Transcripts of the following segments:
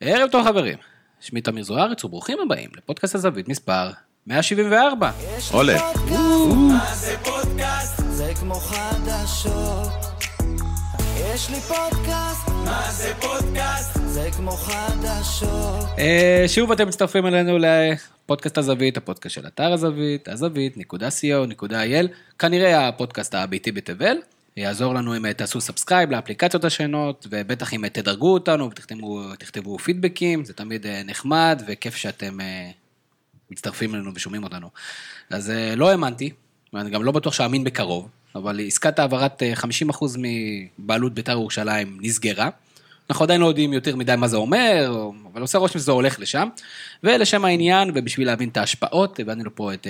ערב טוב חברים, שמי תמיר זוארץ וברוכים הבאים לפודקאסט הזווית מספר 174. עולה. זה פודקאסט, זה כמו חדשות. יש לי פודקאסט, מה זה פודקאסט? זה כמו חדשות. אה, שוב אתם מצטרפים אלינו לפודקאסט הזווית, הפודקאסט של אתר הזווית, הזווית.co.il, כנראה הפודקאסט הביתי בתבל. יעזור לנו אם תעשו subscribe לאפליקציות השונות, ובטח אם תדרגו אותנו ותכתבו תכתבו פידבקים, זה תמיד אה, נחמד וכיף שאתם אה, מצטרפים אלינו ושומעים אותנו. אז אה, לא האמנתי, ואני גם לא בטוח שאאמין בקרוב, אבל עסקת העברת אה, 50% מבעלות בית"ר ירושלים נסגרה. אנחנו עדיין לא יודעים יותר מדי מה זה אומר, אבל עושה רושם שזה הולך לשם. ולשם העניין, ובשביל להבין את ההשפעות, הבאנו לפה את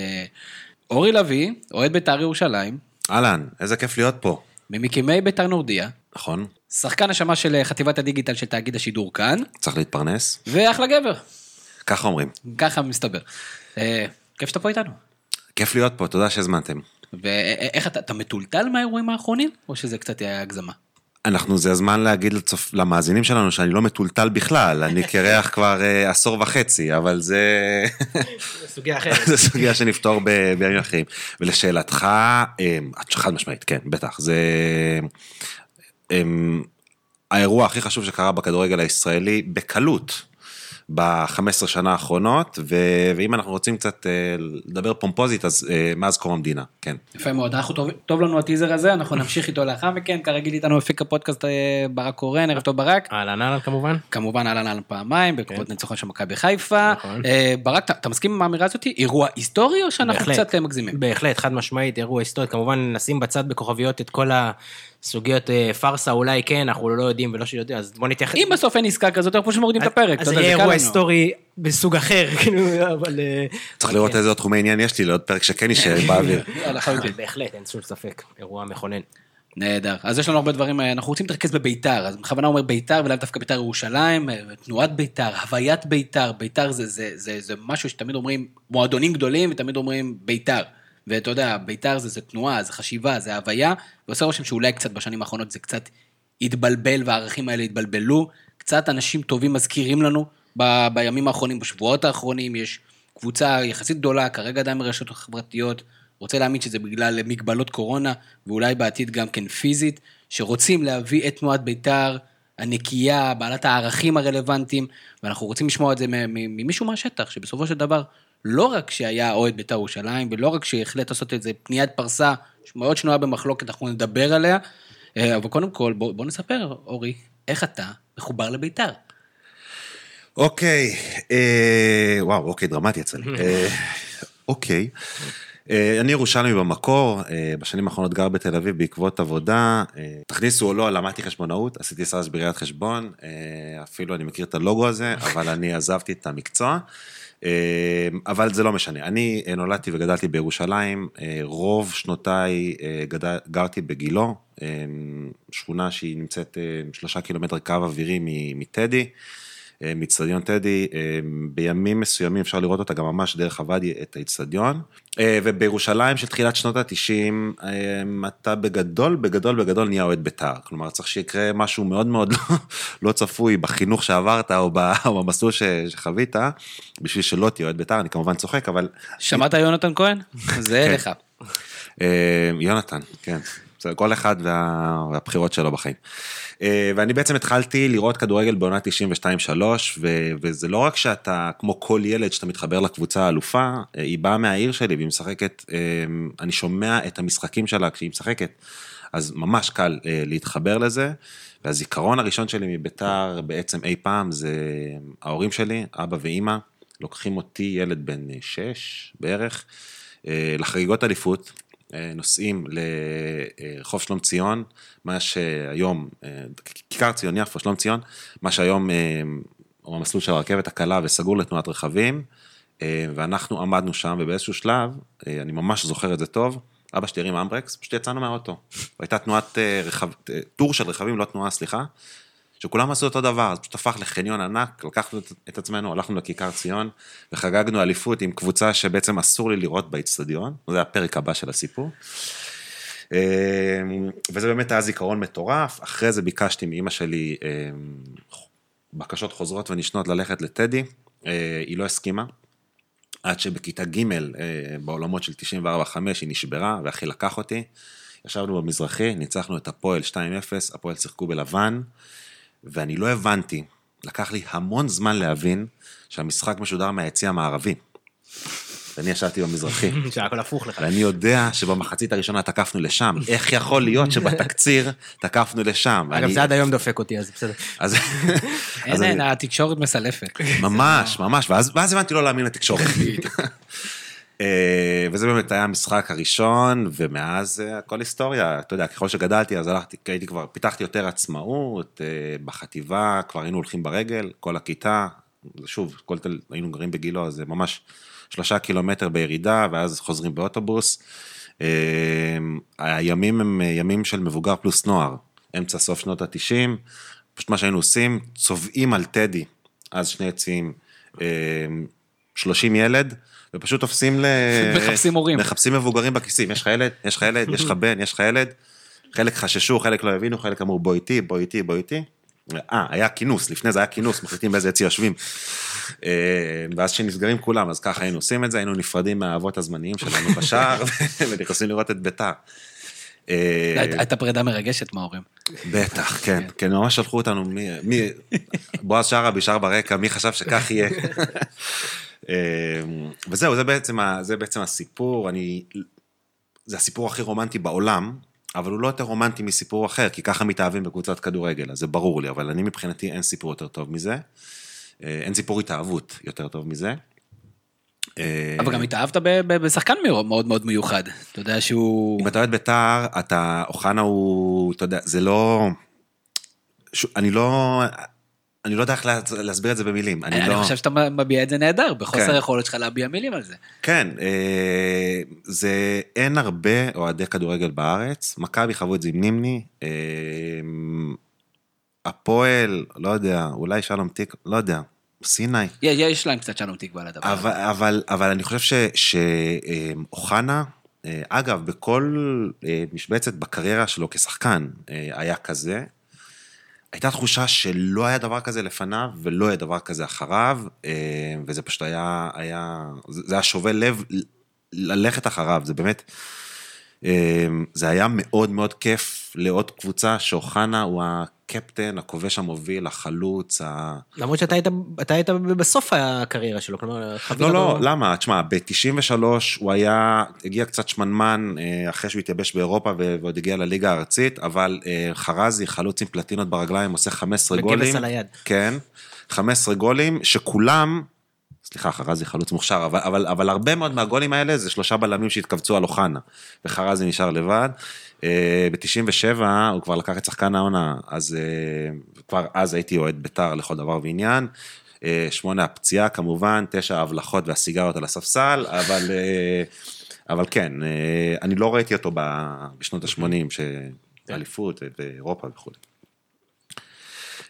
אורי לביא, אוהד בית"ר ירושלים, אהלן, איזה כיף להיות פה. ממקימי בית"ר נורדיה, נכון? שחקן השמה של אה, חטיבת הדיגיטל של תאגיד השידור כאן, צריך להתפרנס? ואחלה גבר, ככה אומרים. ככה מסתבר. אה, כיף שאתה פה איתנו. כיף להיות פה, תודה שהזמנתם. ואיך אתה, אתה מטולטל מהאירועים האחרונים, או שזה קצת היה הגזמה? אנחנו, זה הזמן להגיד לצופ... למאזינים שלנו שאני לא מטולטל בכלל, אני קרח כבר אה, עשור וחצי, אבל זה... סוגיה אחרת. זה סוגיה שנפתור בימים אחרים. ולשאלתך, אה, חד משמעית, כן, בטח, זה... אה, האירוע הכי חשוב שקרה בכדורגל הישראלי, בקלות, ב-15 שנה האחרונות, ו... ואם אנחנו רוצים קצת אה, לדבר פומפוזית, אז אה, מאז קום המדינה, כן. יפה מאוד, אנחנו טוב, טוב לנו הטיזר הזה, אנחנו נמשיך איתו לאחר מכן, כרגיל איתנו מפיק הפודקאסט אה, ברק קורן, ערב טוב ברק. אהלן אהלן כמובן. כמובן אהלן אהלן פעמיים, בעקבות ניצחון של מכבי חיפה. נכון. ברק, אתה, אתה מסכים עם האמירה הזאת? אירוע היסטורי או שאנחנו בהחלט. קצת מגזימים? בהחלט, חד משמעית, אירוע היסטורי, כמובן נשים בצד בכוכביות את כל הסוגיות אה, פארסה, אולי כן, אנחנו לא יודעים ולא שיודעים, אז בוא נתייחס. אם בסוף אין עסקה כזאת, אנחנו פשוט מורידים את הפרק. אז יהיה אירוע. היסטורי בסוג אחר, כאילו, אבל... אה, צריך לראות כן. איזה עוד תחומי עניין יש לי לעוד פרק שכן יישאר באוויר. לחלוטין. בהחלט, אין שום ספק, אירוע מכונן. נהדר. אז יש לנו הרבה דברים, אה, אנחנו רוצים להתרכז בביתר, אז בכוונה אומר ביתר ולאו דווקא ביתר ירושלים, אה, תנועת ביתר, הוויית ביתר, ביתר זה, זה, זה, זה משהו שתמיד אומרים, מועדונים גדולים ותמיד אומרים ביתר. ואתה יודע, ביתר זה, זה תנועה, זה חשיבה, זה הוויה, ועושה רושם שאולי קצת בשנים האחרונות זה קצת התבלבל והערכים האלה התבלבלו. קצת אנשים טובים מזכירים לנו ב, בימים האחרונים, בשבועות האחרונים, יש קבוצה יחסית גדולה, כרגע עדיין ברשתות החברתיות, רוצה להאמין שזה בגלל מגבלות קורונה, ואולי בעתיד גם כן פיזית, שרוצים להביא את תנועת בית"ר הנקייה, בעלת הערכים הרלוונטיים, ואנחנו רוצים לשמוע את זה ממישהו מהשטח, שבסופו של דבר, לא רק שהיה אוהד בית"ר ירושלים, ולא רק שהחלט לעשות את זה פניית פרסה, מאוד שנויה במחלוקת, אנחנו נדבר עליה, אה, אבל קודם כל, בוא, בוא נספר, אורי, איך אתה מחובר לבית"ר? אוקיי, אה, וואו, אוקיי, דרמטי יצא לי. אה, אוקיי. אה, אני ירושלמי במקור, אה, בשנים האחרונות גר בתל אביב בעקבות עבודה. אה, תכניסו או לא, למדתי חשבונאות, עשיתי סטאז' בראיית חשבון, אה, אפילו אני מכיר את הלוגו הזה, אבל אני עזבתי את המקצוע. אה, אבל זה לא משנה, אני אה, נולדתי וגדלתי בירושלים, אה, רוב שנותיי גדל, גרתי בגילו, שכונה שהיא נמצאת שלושה קילומטר קו אווירי מ- מטדי. אה, מאיצטדיון טדי, אה, בימים מסוימים אפשר לראות אותה גם ממש דרך הוואדי, את האיצטדיון. אה, ובירושלים של תחילת שנות ה-90, אתה בגדול, בגדול, בגדול נהיה אוהד בית"ר. כלומר, צריך שיקרה משהו מאוד מאוד לא, לא צפוי בחינוך שעברת או, ב, או במסלול שחווית, בשביל שלא תהיה אוהד בית"ר, אני כמובן צוחק, אבל שמעת יונתן כהן? זה כן. לך. יונתן, כן. כל אחד וה... והבחירות שלו בחיים. אה, ואני בעצם התחלתי לראות כדורגל בעונה 92-3, ו... וזה לא רק שאתה, כמו כל ילד, שאתה מתחבר לקבוצה האלופה, אה, היא באה מהעיר שלי והיא משחקת, אה, אני שומע את המשחקים שלה כשהיא משחקת, אז ממש קל להתחבר לזה. והזיכרון הראשון שלי מביתר בעצם אי פעם זה ההורים שלי, אבא ואימא, לוקחים אותי, ילד בן שש בערך, לחגיגות אליפות, נוסעים לרחוב שלום ציון, מה שהיום, אה, כיכר ציון יפו, שלום ציון, מה שהיום אה, הוא המסלול של הרכבת הקלה וסגור לתנועת רכבים, אה, ואנחנו עמדנו שם, ובאיזשהו שלב, אה, אני ממש זוכר את זה טוב, אבא שלי הרים אמברקס, פשוט יצאנו מהאוטו. הייתה תנועת אה, רכב, אה, טור של רכבים, לא תנועה, סליחה, שכולם עשו אותו דבר, אז פשוט הפך לחניון ענק, לקחנו את- עצמנו, הלכנו לכיכר ציון, וחגגנו אליפות עם קבוצה שבעצם אסור לי לראות באיצטדיון, זה הפרק הבא של הסיפור. אה, וזה באמת היה זיכרון מטורף, אחרי זה ביקשתי מאימא שלי אה, בקשות חוזרות ונשנות ללכת לטדי, אה, היא לא הסכימה. עד שבכיתה ג' אה, בעולמות של 94-5 היא נשברה, ואחי לקח אותי. ישבנו במזרחי, ניצחנו את הפועל 2-0, הפועל שיחקו בלבן, ואני לא הבנתי, לקח לי המון זמן להבין שהמשחק משודר מהיציא המערבי. ואני ישבתי במזרחי. שהכל הפוך לך. ואני יודע שבמחצית הראשונה תקפנו לשם, איך יכול להיות שבתקציר תקפנו לשם? אגב, זה עד היום דופק אותי, אז בסדר. אין, אין, התקשורת מסלפת. ממש, ממש, ואז הבנתי לא להאמין לתקשורת. אה, וזה באמת היה המשחק הראשון, ומאז אה, הכל היסטוריה, אתה יודע, ככל שגדלתי, אז הלכתי, הייתי כבר, פיתחתי יותר עצמאות, אה, בחטיבה כבר היינו הולכים ברגל, כל הכיתה, שוב, כל תל, היינו גרים בגילו, אז זה ממש שלושה קילומטר בירידה, ואז חוזרים באוטובוס. הימים הם ימים של מבוגר פלוס נוער, אמצע סוף שנות התשעים, פשוט מה שהיינו עושים, צובעים על טדי, אז שני עצים, אה, 30 ילד, ופשוט תופסים ל... מחפשים הורים. מחפשים מבוגרים בכיסים, יש לך ילד, יש לך ילד, יש לך בן, יש לך ילד. חלק חששו, חלק לא הבינו, חלק אמרו בוא איתי, בוא איתי, בוא איתי. אה, היה כינוס, לפני זה היה כינוס, מחליטים באיזה יציא יושבים. אה, ואז כשנסגרים כולם, אז ככה היינו עושים את זה, היינו נפרדים מהאבות הזמניים שלנו בשער, ונכנסים לראות את ביתר. אה, הי- הייתה פרידה מרגשת מההורים. בטח, כן, כן, ממש שלחו אותנו, מי, בועז שרעבי שר ברקע, מי חשב שכך יהיה. אה, וזהו, זה בעצם, זה בעצם הסיפור, אני, זה הסיפור הכי רומנטי בעולם, אבל הוא לא יותר רומנטי מסיפור אחר, כי ככה מתאהבים בקבוצת כדורגל, אז זה ברור לי, אבל אני מבחינתי אין סיפור יותר טוב מזה, אה, אין סיפור התאהבות יותר טוב מזה. אה, אבל גם התאהבת ב- ב- בשחקן מאוד מאוד מיוחד. אתה יודע שהוא... אם אתה אוהד בית"ר, אתה, אוחנה הוא, אתה יודע, זה לא... אני לא... אני לא יודע איך לה- להסביר את זה במילים. אני, אני לא... חושב שאתה מביע את זה נהדר, בחוסר כן. יכולת שלך להביע מילים על זה. כן, אה, זה... אין הרבה אוהדי כדורגל בארץ. מכבי חוו את זה עם נימני. אה, הפועל, לא יודע, אולי שלום תיק, לא יודע. סיני. יש- יש להם קצת שלום תקווה על הדבר אבל, הזה. אבל, אבל אני חושב שאוחנה, אגב, בכל אה, משבצת בקריירה שלו כשחקן אה, היה כזה. הייתה תחושה שלא היה דבר כזה לפניו ולא היה דבר כזה אחריו, אה, וזה פשוט היה, היה, זה היה שובה לב ללכת אחריו, זה באמת, זה היה מאוד מאוד כיף לעוד קבוצה שאוחנה הוא הקפטן, הכובש המוביל, החלוץ, ה... למרות שאתה היית, אתה היית בסוף הקריירה שלו, כלומר, לא, לא, אותו- למה? תשמע, ב-93 הוא היה, הגיע קצת שמנמן אה, אחרי שהוא התייבש באירופה ועוד הגיע לליגה הארצית, אבל אה, חרזי, חלוץ עם פלטינות ברגליים, עושה 15 וגבס גולים. על היד. כן, 15 גולים, שכולם, סליחה, חרזי חלוץ מוכשר, אבל, אבל, אבל הרבה מאוד מהגולים האלה זה שלושה בלמים שהתכווצו על אוחנה, וחרזי נשאר לבד. ב-97 הוא כבר לקח את שחקן העונה, אז אה, כבר אז הייתי אוהד בית"ר לכל דבר ועניין. אה, שמונה הפציעה כמובן, תשע ההבלחות והסיגריות על הספסל, אבל, אה, אבל כן, אה, אני לא ראיתי אותו בשנות ה-80, שאליפות ואירופה וכו'.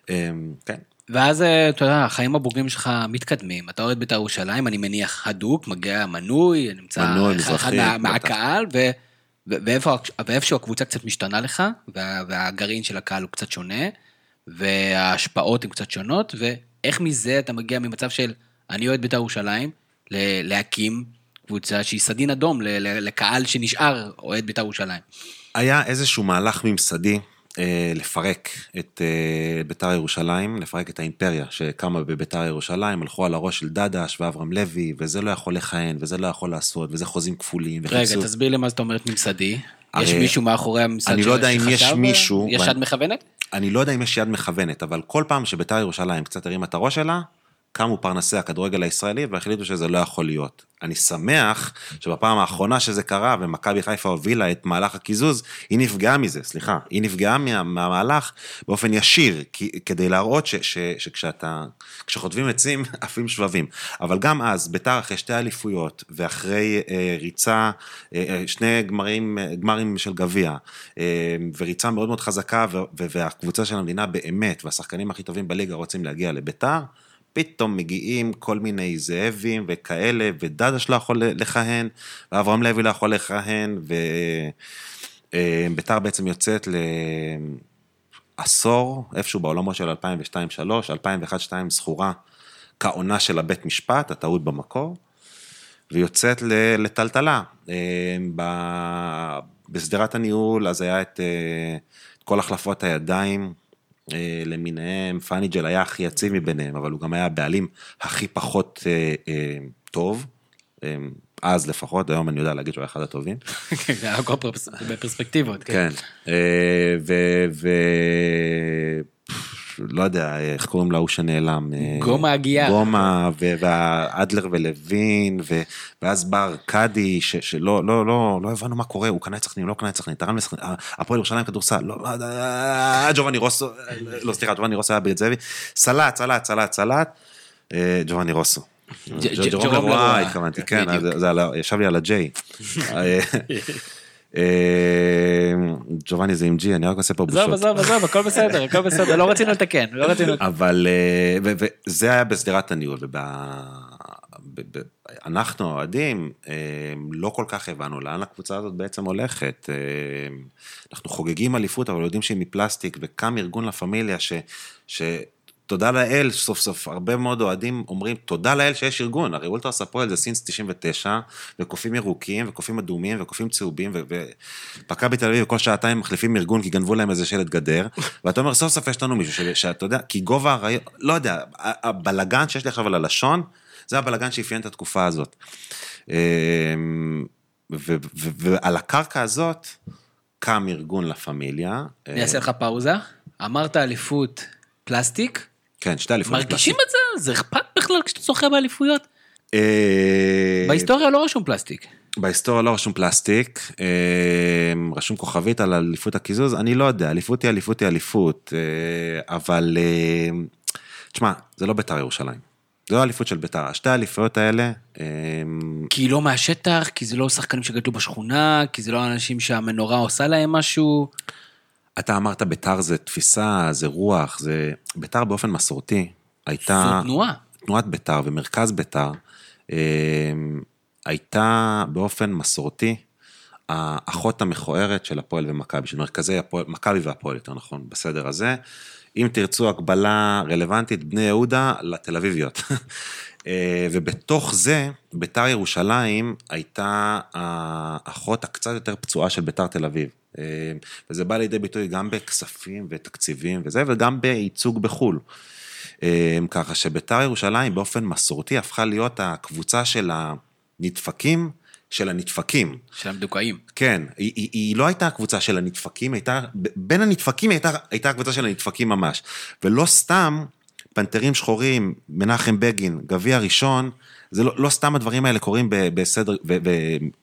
אה, כן. ואז, אה, אתה יודע, החיים הבוגרים שלך מתקדמים, אתה אוהד בית"ר ירושלים, אני מניח הדוק, מגיע מנוי, נמצא מנוי, מזרחי, מה-. מהקהל, ו- ו- ואיפה- ואיפשהו הקבוצה קצת משתנה לך, וה- והגרעין של הקהל הוא קצת שונה, וההשפעות הן קצת שונות, ואיך מזה אתה מגיע ממצב של אני אוהד בית"ר ירושלים, להקים קבוצה שהיא סדין אדום לקהל שנשאר אוהד בית"ר ירושלים. היה איזשהו מהלך ממסדי לפרק את אה, ביתר ירושלים, לפרק את האימפריה שקמה בביתר ירושלים, הלכו על הראש של דדש ואברהם לוי, וזה לא יכול לכהן, וזה לא יכול לעשות, וזה חוזים כפולים, רגע, וחיפשו- תסביר לי מה זאת אומרת ממסדי. יש מישהו מאחורי הממסד אני ש- לא יודע אם יש שחשב? מישהו, יש יד מכוונת? אני לא יודע אם יש יד מכוונת, אבל כל פעם שביתר ירושלים קצת הרימה את הראש שלה, קמו פרנסי הכדורגל הישראלי והחליטו שזה לא יכול להיות. אני שמח שבפעם האחרונה שזה קרה ומכבי חיפה הובילה את מהלך הקיזוז, היא נפגעה מזה, סליחה, היא נפגעה מה, מהמהלך באופן ישיר, כי, כדי להראות ש, ש, שכשאתה, כשחוטבים עצים עפים שבבים. אבל גם אז, ביתר אחרי שתי אליפויות ואחרי אה, ריצה, אה, אה, שני גמרים, אה, גמרים של גביע, אה, וריצה מאוד מאוד חזקה, ו, ו, והקבוצה של המדינה באמת, והשחקנים הכי טובים בליגה רוצים להגיע לביתר, פתאום מגיעים כל מיני זאבים וכאלה, ודדש לא יכול לכהן, ואברהם לוי לא יכול לכהן, וביתר בעצם יוצאת ל... עשור, איפשהו בעולמות של 2002-2003, 2001-2002 זכורה כעונה של הבית משפט, הטעות במקור, ויוצאת לטלטלה. אה, בשדרת הניהול, אז היה את אה, כל החלפות הידיים אה, למיניהם, פאניג'ל היה הכי יציב מביניהם, אבל הוא גם היה הבעלים הכי פחות אה, אה, טוב. אה, אז לפחות, היום אני יודע להגיד שהוא היה אחד הטובים. כן, זה היה הכל פרס- בפרספקטיבות. כן. אה, ו... לא יודע, איך קוראים להוא שנעלם? אה, גומה הגיאר. גומה, ואדלר ולוין, ו- ואז בא ארקדי, ש- שלא לא, לא, לא הבנו מה קורה, הוא קנה את סכנין, לא קנה את סכנין, תרם לסכנין, אה, הפועל ירושלים כדורסל, לא, אה, ג'ובאני רוסו, לא סליחה, ג'ובאני רוסו היה בית זאבי, סלט, סלט, סלט, סלט, ג'ובאני רוסו. ג'- ג'- ג'רום ג'רום לרוע לרוע. התכוונתי, כן, ישב לי על הג'יי. אה, ג'ובאני זה עם ג'י, אני רק עושה פה עזוב, בושות. עזוב, עזוב, הכל בסדר, הכל בסדר, לא רצינו לתקן, לא רצינו. אבל אה, וזה היה בשדרת הניהול, ואנחנו האוהדים אה, לא כל כך הבנו לאן הקבוצה הזאת בעצם הולכת. אה, אנחנו חוגגים אליפות, אבל יודעים שהיא מפלסטיק, וקם ארגון לה פמיליה ש... תודה לאל, סוף סוף, הרבה מאוד אוהדים אומרים, תודה לאל שיש ארגון, הרי אולטרס הפועל זה סינס 99, וקופים ירוקים, וקופים אדומים, וקופים צהובים, ומכבי תל אביב כל שעתיים מחליפים ארגון כי גנבו להם איזה שלט גדר, ואתה אומר, סוף סוף יש לנו מישהו, שאתה יודע, כי גובה הרעיון, לא יודע, הבלגן שיש לי עכשיו על הלשון, זה הבלגן שאפיין את התקופה הזאת. אמ, ועל הקרקע הזאת, קם ארגון לה פמיליה. אני אעשה לך פאוזה. אמרת אליפות פלסטיק, כן, שתי אליפויות. מרגישים את זה? זה אכפת בכלל כשאתה זוכה באליפויות? אה, בהיסטוריה לא רשום פלסטיק. בהיסטוריה לא רשום פלסטיק, אה, רשום כוכבית על אליפות הקיזוז, אני לא יודע, אליפות היא אליפות היא אליפות, אה, אבל תשמע, זה לא בית"ר ירושלים. זה לא אליפות של בית"ר, השתי האליפויות האלה, כי היא לא מהשטח, כי זה לא שחקנים שגדלו בשכונה, כי זה לא אנשים שהמנורה עושה להם משהו. אתה אמרת בית"ר זה תפיסה, זה רוח, זה... בית"ר באופן מסורתי הייתה... זו תנועה. תנועת בית"ר ומרכז בית"ר אה, הייתה באופן מסורתי האחות המכוערת של הפועל ומכבי, של מרכזי הפועל, מכבי והפועל יותר נכון, בסדר הזה. אם תרצו הקבלה רלוונטית, בני יהודה לתל אביביות. אה, ובתוך זה, ביתר ירושלים הייתה האחות הקצת יותר פצועה של ביתר תל אביב. אה, וזה בא לידי ביטוי גם בכספים ותקציבים וזה, וגם בייצוג בחו"ל. אה, ככה שביתר ירושלים באופן מסורתי הפכה להיות הקבוצה של הנדפקים של הנדפקים. של המדוכאים. כן, היא, היא, היא לא הייתה הקבוצה של הנדפקים, הייתה, בין הנדפקים הייתה, הייתה הקבוצה של הנדפקים ממש. ולא סתם פנתרים שחורים, מנחם בגין, גביע ראשון, זה לא, לא סתם הדברים האלה קורים בסדר,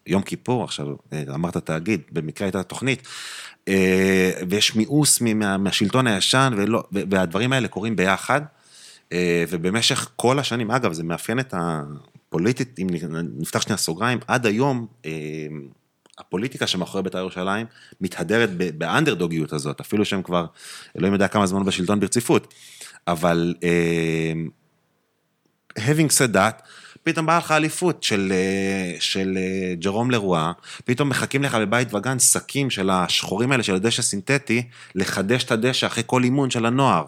ביום כיפור, עכשיו אמרת תאגיד, במקרה הייתה תוכנית, אה, ויש מיאוס מה, מהשלטון הישן, ולא, והדברים האלה קורים ביחד. אה, ובמשך כל השנים, אגב, זה מאפיין את הפוליטית, אם נפתח שנייה סוגריים, עד היום אה, הפוליטיקה שמאחורי בית"ר ירושלים מתהדרת באנדרדוגיות הזאת, אפילו שהם כבר, אלוהים יודע כמה זמן בשלטון ברציפות. אבל אה, having said that, פתאום באה לך אליפות של, אה, של אה, ג'רום לרואה, פתאום מחכים לך בבית וגן שקים של השחורים האלה של הדשא סינתטי, לחדש את הדשא אחרי כל אימון של הנוער.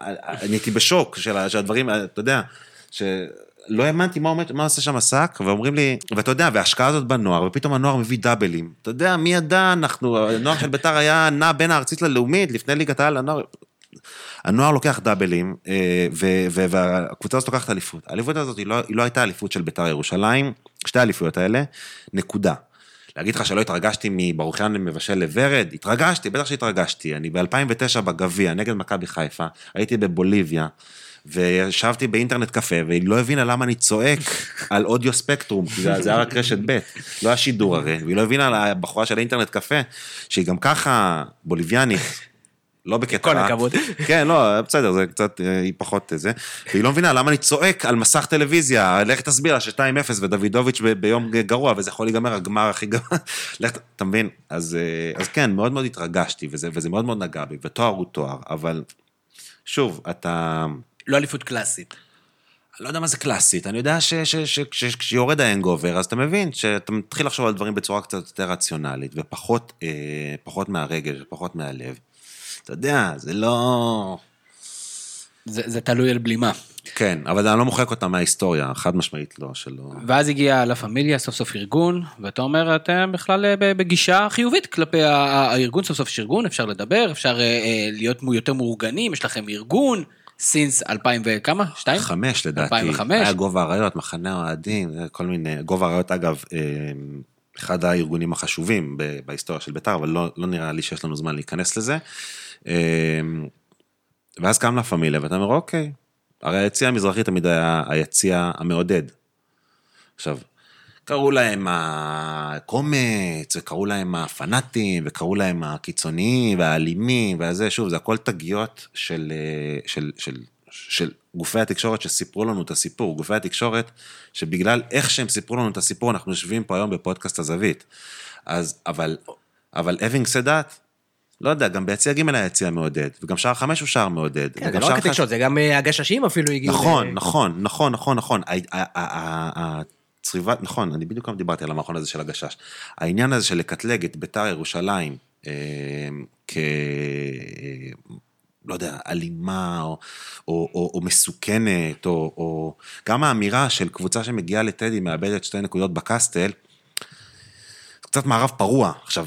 אני הייתי בשוק של הדברים, אתה יודע, שלא האמנתי מה, מה עושה שם השק, ואומרים לי, ואתה יודע, וההשקעה הזאת בנוער, ופתאום הנוער מביא דאבלים. אתה יודע, מי ידע, אנחנו, הנוער של ביתר היה נע בין הארצית ללאומית, לפני ליגת העל, הנוער... הנוער לוקח דאבלים, אה, והקבוצה הזאת לוקחת אליפות. האליפות הזאת היא לא, היא לא הייתה אליפות של בית"ר ירושלים, שתי האליפויות האלה, נקודה. להגיד לך שלא התרגשתי מברוכיאן מבשל לוורד? התרגשתי, בטח שהתרגשתי. אני ב-2009 בגביע, נגד מכבי חיפה, הייתי בבוליביה, וישבתי באינטרנט קפה, והיא לא הבינה למה אני צועק על אודיו ספקטרום, כי זה, זה היה רק רשת ב', לא היה שידור הרי, והיא לא הבינה על הבחורה של האינטרנט קפה, שהיא גם ככה בוליביאנית. לא בקטע כל. הכבוד. כן, לא, בסדר, זה קצת, אה, היא פחות זה. והיא לא מבינה למה אני צועק על מסך טלוויזיה, לך תסביר לה ש-2-0 ודוידוביץ' ביום גרוע, וזה יכול להיגמר הגמר הכי גרוע. לך, אתה מבין? אז, אה, אז כן, מאוד מאוד התרגשתי, וזה, וזה מאוד מאוד נגע בי, ותואר הוא תואר, אבל שוב, אתה... לא אליפות קלאסית. אני לא יודע מה זה קלאסית, אני יודע שכשיורד ההנגובר, אז אתה מבין שאתה מתחיל לחשוב על דברים בצורה קצת יותר רציונלית, ופחות אה, מהרגש, פחות מהלב. אתה יודע, זה לא... זה, זה תלוי על בלימה. כן, אבל אני לא מוחק אותה מההיסטוריה, חד משמעית לא, שלא... ואז הגיע לה פמיליה, סוף סוף ארגון, ואתה אומר, אתם בכלל אה, בגישה חיובית כלפי הארגון, סוף סוף יש ארגון, אפשר לדבר, אפשר אה, אה, להיות יותר מאורגנים, יש לכם ארגון, סינס 2000 וכמה? שתיים? חמש לדעתי, 2005. היה גובה האריות, מחנה האוהדים, זה כל מיני, גובה האריות אגב, אחד הארגונים החשובים בהיסטוריה של בית"ר, אבל לא, לא נראה לי שיש לנו זמן להיכנס לזה. אה, ואז קם לה פמיליה, ואתה אומר, אוקיי, הרי היציע המזרחי תמיד היה היציע המעודד. עכשיו, קראו להם הקומץ, וקראו להם הפנאטים, וקראו להם הקיצוניים והאלימים, והזה, שוב, זה הכל תגיות של, אה, של, של, של גופי התקשורת שסיפרו לנו את הסיפור. גופי התקשורת, שבגלל איך שהם סיפרו לנו את הסיפור, אנחנו יושבים פה היום בפודקאסט הזווית. אז, אבל, אבל having said that, לא יודע, גם ביציע ג' היה יציע מעודד, וגם שער חמש הוא שער מעודד. כן, זה לא רק התקשורת, זה גם אה, הגששים אפילו הגיעו. נכון, ל- נכון, נכון, נכון, נכון. הצריבת, נכון, אני בדיוק גם דיברתי על המכון הזה של הגשש. העניין הזה של לקטלג את ביתר ירושלים אה, כ... לא יודע, אלימה או, או, או, או מסוכנת, או, או גם האמירה של קבוצה שמגיעה לטדי מאבדת שתי נקודות בקסטל, קצת מערב פרוע. עכשיו,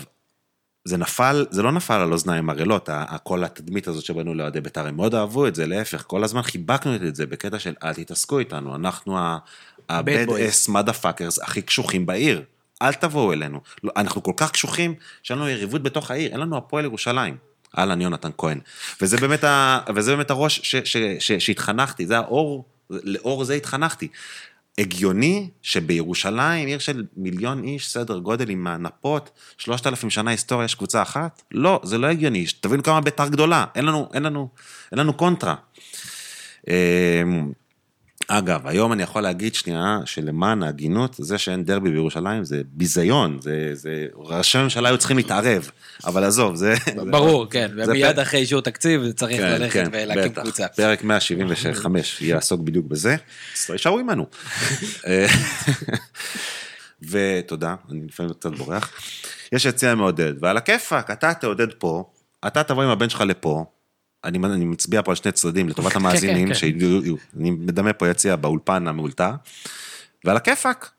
זה נפל, זה לא נפל על אוזניים ערלות, כל התדמית הזאת שבנו לאוהדי בית"ר, הם מאוד אהבו את זה, להפך, כל הזמן חיבקנו את זה בקטע של אל תתעסקו איתנו, אנחנו ה-bad ass motherfuckers הכי קשוחים בעיר, אל תבואו אלינו. לא, אנחנו כל כך קשוחים, שאין לנו יריבות בתוך העיר, אין לנו הפועל ירושלים. אהלן יונתן כהן. וזה באמת, ה, וזה באמת הראש ש, ש, ש, שהתחנכתי, זה האור, לאור זה התחנכתי. הגיוני שבירושלים, עיר של מיליון איש, סדר גודל עם הנפות, שלושת אלפים שנה היסטוריה, יש קבוצה אחת? לא, זה לא הגיוני. תבינו כמה ביתר גדולה, אין לנו, אין לנו, אין לנו קונטרה. אגב, היום אני יכול להגיד שנייה, שלמען ההגינות, זה שאין דרבי בירושלים זה ביזיון, זה, זה, ראשי הממשלה היו צריכים להתערב, אבל עזוב, זה... ברור, כן, זה ומיד פ- אחרי אישור תקציב צריך כן, ללכת כן, ולהקים בטח. קבוצה. פרק 175 יעסוק בדיוק בזה, אז יישארו עמנו. אה, ותודה, אני לפעמים קצת בורח. יש יציע מעודד, ועל הכיפאק, אתה תעודד פה, אתה תבוא עם הבן שלך לפה, אני, אני מצביע פה על שני צדדים לטובת המאזינים, כן. שידעו- אני מדמה פה יציע באולפן המאולתר, ועל הכיפאק.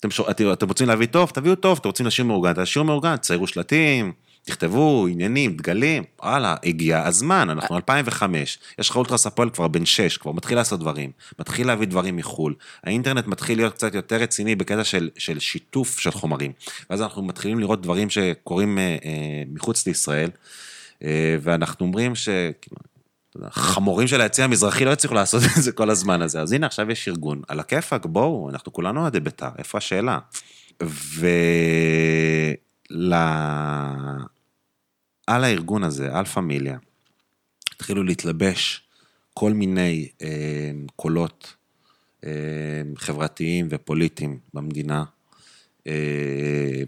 אתם, אתם, אתם רוצים להביא טוב, תביאו טוב, אתם רוצים להשאיר מאורגן, תשאירו מאורגן, ציירו שלטים, תכתבו עניינים, דגלים, וואלה, הגיע הזמן, אנחנו 2005, יש לך אולטרס הפועל כבר בן 6, כבר מתחיל לעשות דברים, מתחיל להביא דברים מחו"ל, האינטרנט מתחיל להיות קצת יותר רציני בקטע של, של שיתוף של חומרים, ואז אנחנו מתחילים לראות דברים שקורים אה, אה, מחוץ לישראל, אה, ואנחנו אומרים ש... כאילו, אתה יודע, חמורים של היציא המזרחי לא הצליחו לעשות את זה כל הזמן הזה. אז הנה, עכשיו יש ארגון, על הכיפאק, בואו, אנחנו כולנו אוהדי בית"ר, איפה השאלה? ול... על הארגון הזה, על פמיליה, התחילו להתלבש כל מיני אה, קולות אה, חברתיים ופוליטיים במדינה, אה,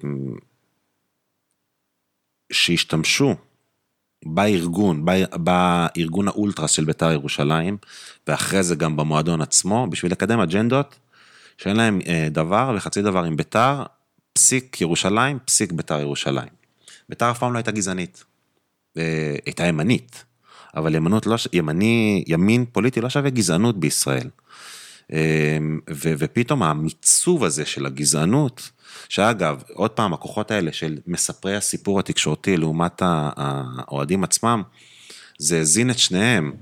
שהשתמשו בארגון, בארגון האולטרס של בית"ר ירושלים, ואחרי זה גם במועדון עצמו, בשביל לקדם אג'נדות שאין להם אה, דבר וחצי דבר עם בית"ר, פסיק ירושלים, פסיק בית"ר ירושלים. בית"ר אף פעם לא הייתה גזענית. אה, הייתה ימנית, אבל ימנות לא, ימני, ימין פוליטי לא שווה גזענות בישראל. אה, ו, ופתאום המיצוב הזה של הגזענות, שאגב, עוד פעם, הכוחות האלה של מספרי הסיפור התקשורתי לעומת האוהדים עצמם, זה הזין את שניהם.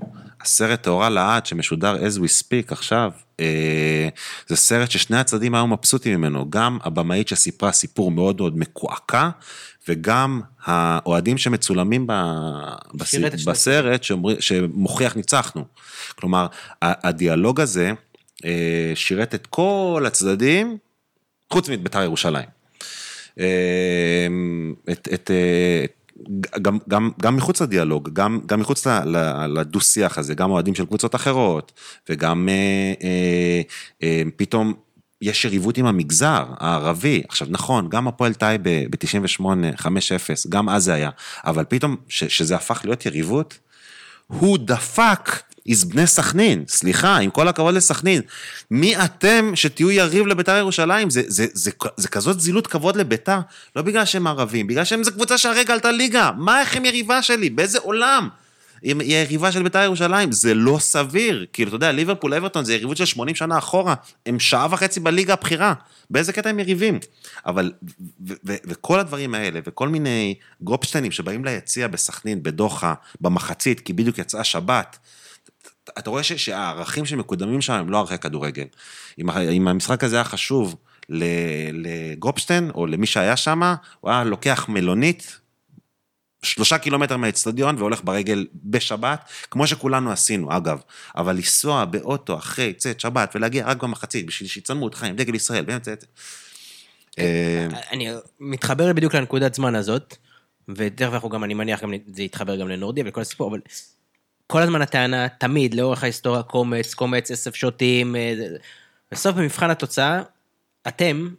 הסרט טהורה לעד שמשודר as we speak עכשיו, אה, זה סרט ששני הצדדים היו מבסוטים ממנו, גם הבמאית שסיפרה סיפור מאוד מאוד מקועקע, וגם האוהדים שמצולמים ב, בס, בסרט שמוכיח ניצחנו. כלומר, הדיאלוג הזה שירת את כל הצדדים, חוץ מבית"ר ירושלים. אה, את, את, אה, גם, גם, גם מחוץ לדיאלוג, גם, גם מחוץ לדו-שיח הזה, גם אוהדים של קבוצות אחרות, וגם אה, אה, אה, פתאום יש יריבות עם המגזר הערבי. עכשיו, נכון, גם הפועל טייבה ב-98, 5-0, גם אז זה היה, אבל פתאום, ש, שזה הפך להיות יריבות, הוא דפק is בני סכנין, סליחה, עם כל הכבוד לסכנין. מי אתם שתהיו יריב לביתר ירושלים? זה, זה, זה, זה, זה כזאת זילות כבוד לביתר, לא בגלל שהם ערבים, בגלל שהם זו קבוצה שהרגע עלתה ליגה. מה, איך הם יריבה שלי? באיזה עולם? היא היריבה של בית"ר ירושלים, זה לא סביר. כאילו, אתה יודע, ליברפול אברטון זה יריבות של 80 שנה אחורה, הם שעה וחצי בליגה הבכירה. באיזה קטע הם יריבים? אבל, ו- ו- וכל הדברים האלה, וכל מיני גרופשטיינים שבאים ליציע בסכנין, בדוחה, במחצית, כי בדיוק יצאה שבת, אתה רואה שהערכים שמקודמים שם הם לא ערכי כדורגל. אם, אם המשחק הזה היה חשוב לגופשטיין, או למי שהיה שם, הוא היה לוקח מלונית, שלושה קילומטר מהאצטדיון והולך ברגל בשבת, כמו שכולנו עשינו, אגב. אבל לנסוע באוטו אחרי צאת שבת ולהגיע רק במחצית, בשביל שיצלמו אותך עם דגל ישראל, באמצע... אה, אני מתחבר בדיוק לנקודת זמן הזאת, ותכף אנחנו גם, אני מניח, זה יתחבר גם לנורדי ולכל הסיפור, אבל כל הזמן הטענה, תמיד, לאורך ההיסטוריה, קומץ, קומץ, עשב שוטים, אה, בסוף במבחן התוצאה, אתם,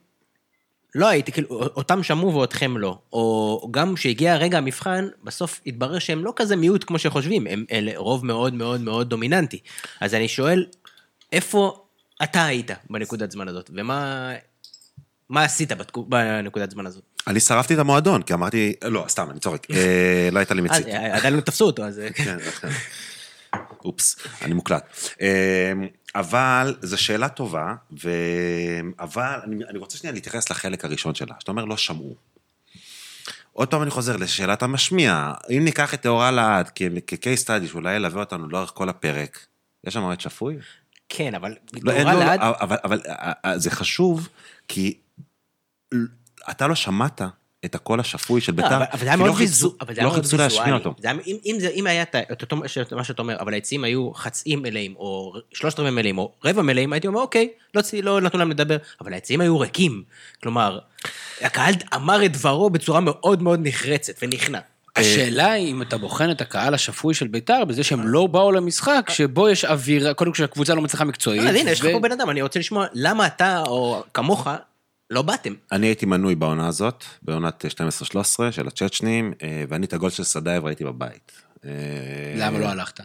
לא הייתי, כאילו, אותם שמעו ואותכם לא. או גם כשהגיע רגע המבחן, בסוף התברר שהם לא כזה מיעוט כמו שחושבים, הם אלה רוב מאוד מאוד מאוד דומיננטי. אז אני שואל, איפה אתה היית בנקודת זמן הזאת, ומה מה עשית בנקודת זמן הזאת? אני שרפתי את המועדון, כי אמרתי, לא, סתם, אני צוחק, אה, לא הייתה לי מצית. אה, עדיין לא תפסו אותו, אז... כן, כן. אופס, אני מוקלט. אה, אבל זו שאלה טובה, ו... אבל אני, אני רוצה שנייה להתייחס לחלק הראשון שלה, שאתה אומר לא שמעו. עוד פעם אני חוזר לשאלת המשמיע. אם ניקח את טהורה לעד כ-case study שאולי ילווה אותנו לאורך כל הפרק, יש שם מועד שפוי? כן, אבל... לא, אין, תורה לא, לעד- לא, אבל, אבל אה, אה, זה חשוב, כי אתה לא שמעת את הקול השפוי של לא, בית"ר, כי לא חיפשו- לא להשמיע. אותו. זה היה- אם- אם זה- אם היה את אותו מה שאתה אומר, אבל היציעים היו חצי מלאים, או שלושת רבעי מלאים, או רבע מלאים, הייתי אומר, אוקיי, לא לא נתנו להם לדבר, אבל היציעים היו ריקים. כלומר, הקהל אמר את דברו בצורה מאוד מאוד נחרצת ונכנע. השאלה היא אם אתה בוחן את הקהל השפוי של בית"ר בזה שהם לא באו למשחק שבו יש אווירה, קודם כל שהקבוצה לא מצליחה מקצועית. הנה, יש לך פה בן אדם, אני רוצה לשמוע למה אתה, או כמוך, לא באתם. אני הייתי מנוי בעונה הזאת, בעונת 12-13 של הצ'צ'נים, אה, ואני את הגול של סדאייב ראיתי בבית. אה, למה לא הלכת?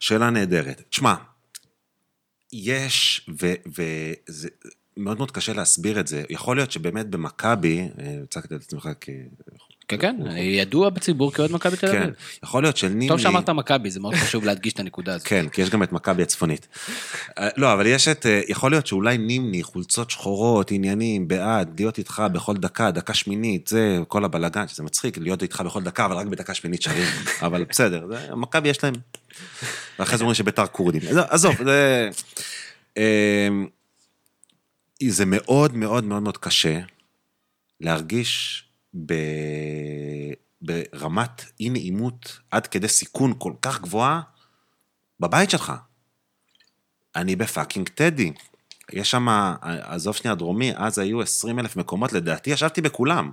שאלה נהדרת. תשמע, יש, וזה מאוד מאוד קשה להסביר את זה. יכול להיות שבאמת במכבי, אה, הצגת את עצמך כ... כן, כן, ידוע בציבור כאוהד מכבי תל כן, אביב. יכול להיות של נימני... טוב שאמרת מכבי, זה מאוד חשוב להדגיש את הנקודה הזאת. כן, כי יש גם את מכבי הצפונית. אה, לא, אבל יש את, אה, יכול להיות שאולי נימני, חולצות שחורות, עניינים, בעד, להיות איתך בכל דקה, דקה שמינית, זה כל הבלגן, שזה מצחיק, להיות איתך בכל דקה, אבל רק בדקה שמינית שרים. אבל בסדר, מכבי יש להם. ואחרי זה אומרים שביתר כורדים. אז- עזוב, זה... אה, זה מאוד מאוד מאוד מאוד קשה להרגיש ב... ברמת אי נעימות עד כדי סיכון כל כך גבוהה בבית שלך. אני בפאקינג טדי. יש שם, עזוב שנייה דרומי, אז היו 20 אלף מקומות, לדעתי ישבתי בכולם.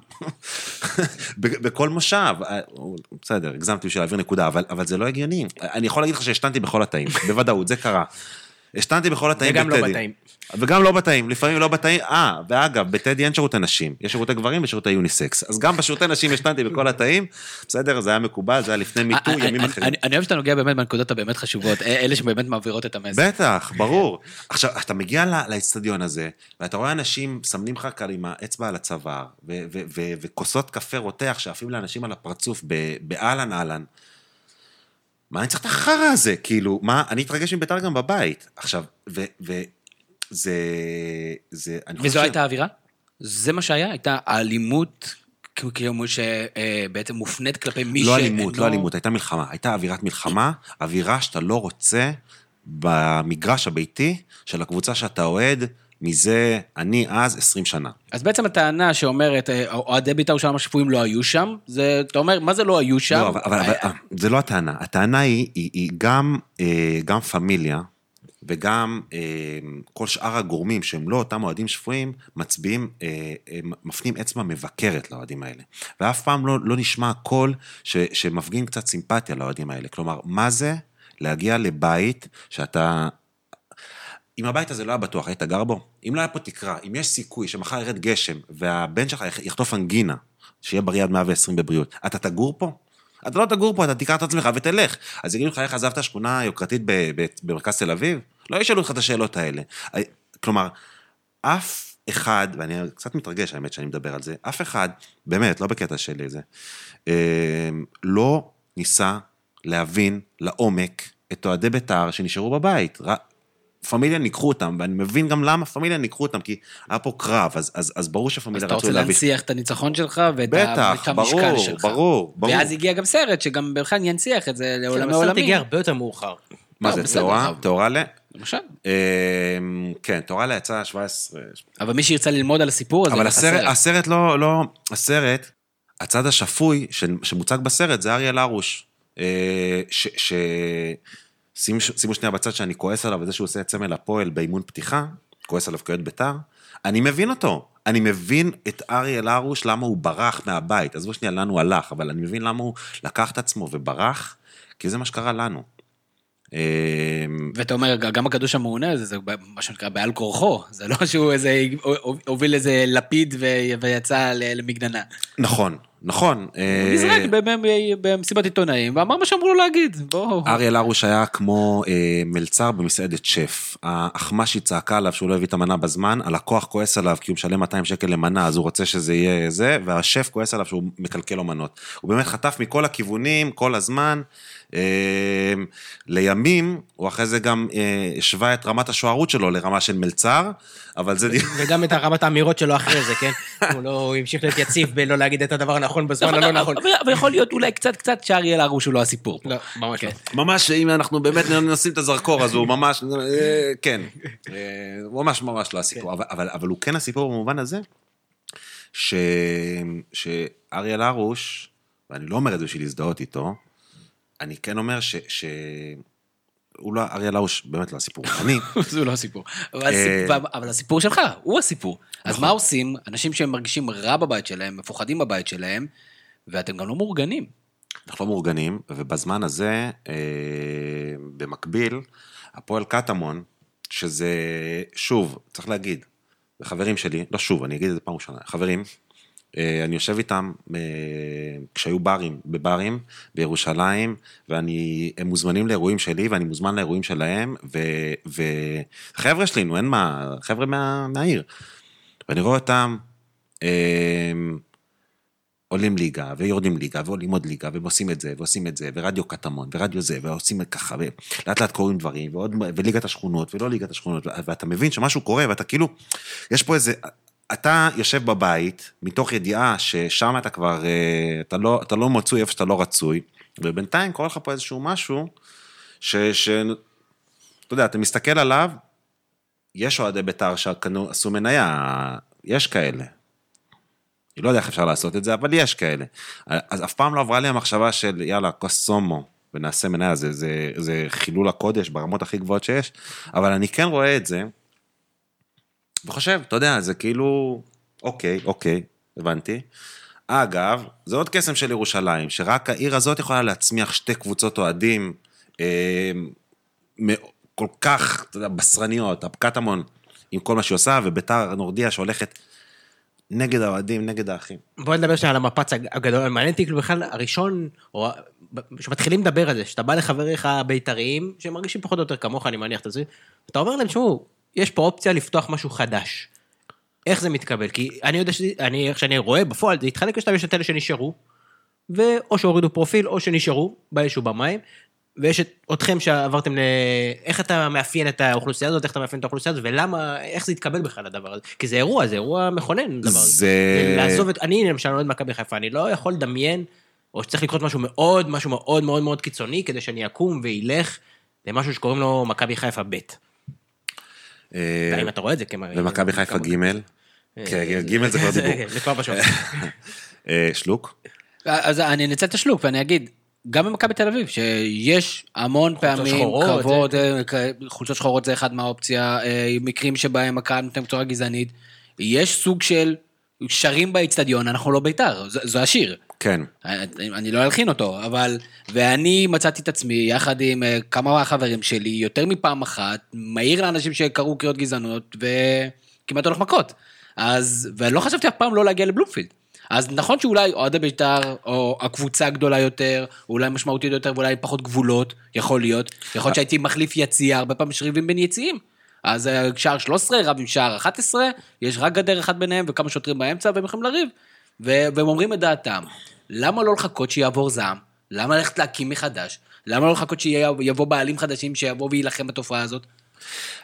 בכל מושב. בסדר, הגזמתי בשביל להעביר נקודה, אבל, אבל זה לא הגיוני. אני יכול להגיד לך שהשתנתי בכל התאים, בוודאות, זה קרה. השתנתי בכל התאים וגם לא בטדי. בתאים. וגם לא בתאים, לפעמים לא בתאים, אה, ואגב, בטדי אין שירותי נשים, יש שירותי גברים ושירותי יוניסקס. אז גם בשירותי נשים השתנתי בכל התאים, בסדר, זה היה מקובל, זה היה לפני מיטו, אני- ימים אני- אחרים. אני אני אוהב שאתה נוגע באמת בנקודות הבאמת חשובות, אה, אלה שבאמת מעבירות את המסר. בטח, ברור. עכשיו, אתה מגיע לאצטדיון הזה, ואתה רואה אנשים מסמנים לך כאן עם האצבע על הצוואר, וכוסות קפה רותח שעפים לאנשים על הפרצוף באהלן אהלן. מה אני צריך את החרא הזה? כאילו, מה, אני אתרגש מביתר גם בבית. עכשיו, ו... ו- זה... זה... אני חושב וזו ש- הייתה האווירה? זה מה שהיה? הייתה האלימות כמו שבעצם מופנית כלפי מי לא שאינו... אלימות, לא אלימות, הייתה מלחמה. הייתה אווירת מלחמה, אווירה שאתה לא רוצה במגרש הביתי של הקבוצה שאתה אוהד מזה, אני אז 20 שנה. אז בעצם הטענה שאומרת, אה, אוהדי בית"ר ירושלים השפויים לא היו שם, זה, אתה אומר, מה זה לא היו שם? לא, אבל, אבל, אבל אה, זה לא הטענה. הטענה היא, היא, היא גם, אה, גם פמיליה וגם אה, כל שאר הגורמים שהם לא אותם אוהדים שפויים, מצביעים, אה, אה, מפנים אצבע מבקרת לאוהדים האלה. ואף פעם לא, לא נשמע קול ש, שמפגין קצת סימפתיה לאוהדים האלה. כלומר, מה זה להגיע לבית שאתה... אם הבית הזה לא היה בטוח, היית גר בו? אם לא היה פה תקרה, אם יש סיכוי שמחר ירד גשם והבן שלך יחטוף אנגינה, שיהיה בריא עד 120 בבריאות, אתה תגור פה? אתה לא תגור פה, אתה תיקח את עצמך ותלך. אז יגידו לך, איך עזבת שכונה יוקרתית במרכז תל אביב? לא ישאלו אותך את השאלות האלה. כלומר, אף אחד, ואני קצת מתרגש, האמת, שאני מדבר על זה, אף אחד, באמת, לא בקטע שלי זה, אה, לא ניסה להבין לעומק את אוהדי בית"ר שנשארו בבית. פמיליה ניקחו אותם, ואני מבין גם למה פמיליה ניקחו אותם, כי היה פה קרב, אז, אז, אז ברור אז שפמיליה אתה רצו רוצה להביא... להנציח את הניצחון שלך ואת בטח, המשקל ברור, שלך. ברור, ברור. ואז הגיע גם סרט שגם בכלל ינציח את זה לעולמי הסרט עולמים. הגיע הרבה יותר מאוחר. מה לא, זה, תאורה? אבל- תאורלה? למשל. אמ, כן, תאורלה יצא 17... אבל מי שירצה ללמוד על הסיפור הזה, אבל הסרט. הסרט לא, לא, הסרט, הצד השפוי שמוצג בסרט זה אריאל הרוש. אה, ש... ש... שימו, שימו שנייה בצד שאני כועס עליו, וזה שהוא עושה את סמל הפועל באימון פתיחה, כועס עליו כאוהד בית"ר, אני מבין אותו. אני מבין את אריאל הרוש, למה הוא ברח מהבית. עזבו שנייה לאן הוא הלך, אבל אני מבין למה הוא לקח את עצמו וברח, כי זה מה שקרה לנו. אה, ואתה אומר, גם הקדוש המעונה הזה, זה מה שנקרא בעל כורחו, זה לא שהוא איזה, הוביל איזה לפיד ויצא למגננה. נכון, נכון. הוא אה, נזרק במסיבת עיתונאים, ואמר מה שאמרו לו להגיד. בואו. אריאל הרוש היה כמו אה, מלצר במסעדת שף. האחמ"שי צעקה עליו שהוא לא הביא את המנה בזמן, הלקוח כועס עליו כי הוא משלם 200 שקל למנה, אז הוא רוצה שזה יהיה זה, והשף כועס עליו שהוא מקלקל לו מנות. הוא באמת חטף מכל הכיוונים, כל הזמן. אה, לימים, הוא אחרי זה גם אה, השווה את רמת השוערות שלו לרמה של מלצר, אבל זה... וגם את רמת האמירות שלו אחרי זה, כן? הוא לא, המשיך להיות יציב בלא להגיד את הדבר הנכון בזמן הלא נכון. אבל- יכול להיות אולי קצת קצת שאריאל הרוש הוא לא הסיפור. לא, ממש לא. ממש, אם אנחנו באמת נשים את הזרקור, אז הוא ממש, אה, כן, אה, הוא ממש ממש לא הסיפור, אבל, אבל, אבל הוא כן הסיפור במובן הזה, ש, שאריאל הרוש, ואני לא אומר את זה בשביל להזדהות איתו, אני כן אומר ש... ש... הוא לא, אריאל הרוש באמת לא הסיפור. אני, זה לא הסיפור. אבל אה, הסיפור- אבל הסיפור שלך, הוא הסיפור. אז מה עושים אנשים שהם מרגישים רע בבית שלהם, מפוחדים בבית שלהם, ואתם גם לא מאורגנים. אנחנו לא מאורגנים, ובזמן הזה, אה, במקביל, הפועל קטמון, שזה, שוב, צריך להגיד, חברים שלי, לא שוב, אני אגיד את זה פעם ראשונה, חברים, אני יושב איתם אה, כשהיו ברים, בברים בירושלים, ואני, הם מוזמנים לאירועים שלי, ואני מוזמן לאירועים שלהם, וחבר'ה שלי, נו, אין מה, חבר'ה מה, מהעיר. ואני רואה אותם, אה, עולים ליגה, ויורדים ליגה, ועולים עוד ליגה, והם עושים את זה, ועושים את זה, ורדיו קטמון, ורדיו זה, ועושים את ככה, ולאט לאט קורים דברים, ועוד, וליגת השכונות, ולא ליגת השכונות, ואתה מבין שמשהו קורה, ואתה כאילו, יש פה איזה, אתה יושב בבית, מתוך ידיעה ששם אתה כבר, אה, אתה לא, אתה לא מצוי איפה שאתה לא רצוי, ובינתיים קורה לך פה איזשהו משהו, ש... ש אתה יודע, אתה מסתכל עליו, יש אוהדי בית"ר שעשו מניה, יש כאלה. אני לא יודע איך אפשר לעשות את זה, אבל יש כאלה. אז אף פעם לא עברה לי המחשבה של יאללה, כוס סומו, ונעשה מניה, זה, זה, זה חילול הקודש ברמות הכי גבוהות שיש, אבל אני כן רואה את זה, וחושב, אתה יודע, זה כאילו, אוקיי, אוקיי, הבנתי. אגב, זה עוד קסם של ירושלים, שרק העיר הזאת יכולה להצמיח שתי קבוצות אוהדים אה, כל כך, אתה יודע, בשרניות, הקטמון עם כל מה שהיא עושה, וביתר נורדיה שהולכת נגד האוהדים, נגד האחים. בוא נדבר שנייה על המפץ הג- הגדול, מעניין אותי כאילו בכלל הראשון, או שמתחילים לדבר על זה, שאתה בא לחבריך הבית"ריים, שהם מרגישים פחות או יותר כמוך, אני מניח את זה, ואתה אומר להם, תשמעו, יש פה אופציה לפתוח משהו חדש. איך זה מתקבל? כי אני יודע שאני, איך שאני רואה בפועל, זה התחלק לשתיים, יש את אלה שנשארו, ואו שהורידו פרופיל, או שנשארו, באש ובמים, ויש את אתכם שעברתם ל... איך אתה מאפיין את האוכלוסייה הזאת, איך אתה מאפיין את האוכלוסייה הזאת, ולמה, איך זה התקבל בכלל הדבר הזה? כי זה אירוע, זה אירוע מכונן, הדבר הזה. זה- לעזוב את... אני למשל אוהד מכבי חיפה, אני לא יכול לדמיין, או שצריך לקרות משהו מאוד, משהו מאוד מאוד מאוד קיצוני, כדי שאני אקום ואילך למשהו שקוראים לו מכבי חיפה ב'. אה, האם אתה רואה את זה כמראה? ומכבי חיפה ג', כן, ג' זה כבר דיבור. זה כבר פשוט. אה, שלוק? אז אני אנצל את השלוק ואני אגיד, גם במכבי תל אביב, שיש המון פעמים שחורות, קרבות, אה, חולצות שחורות זה אחד מהאופציה, אה, מקרים שבהם הקהל נותן בצורה גזענית, יש סוג של שרים באצטדיון, אנחנו לא בית"ר, זה השיר. כן. אני אני לא אלחין אותו, אבל... ואני מצאתי את עצמי, יחד עם אה, כמה מהחברים שלי, יותר מפעם אחת, מעיר לאנשים שקראו קריאות גזענות, וכמעט הולך מכות. אז... ולא חשבתי אף פעם לא להגיע לבלומפילד. אז נכון שאולי אוהדי בית"ר, או הקבוצה הגדולה יותר, או אולי משמעותית יותר, ואולי פחות גבולות, יכול להיות. יכול להיות שהייתי מחליף יציע, הרבה פעמים יש ריבים בין יציעים. אז אה, שער 13 רב עם שער 11, יש רק גדר אחת ביניהם וכמה שוטרים באמצע, והם יכולים לריב. והם אומרים את דעתם. למה לא לחכות שיעבור זעם? למה ללכת להקים מחדש? למה לא לחכות שיבוא בעלים חדשים שיבוא ויילחם בתופעה הזאת?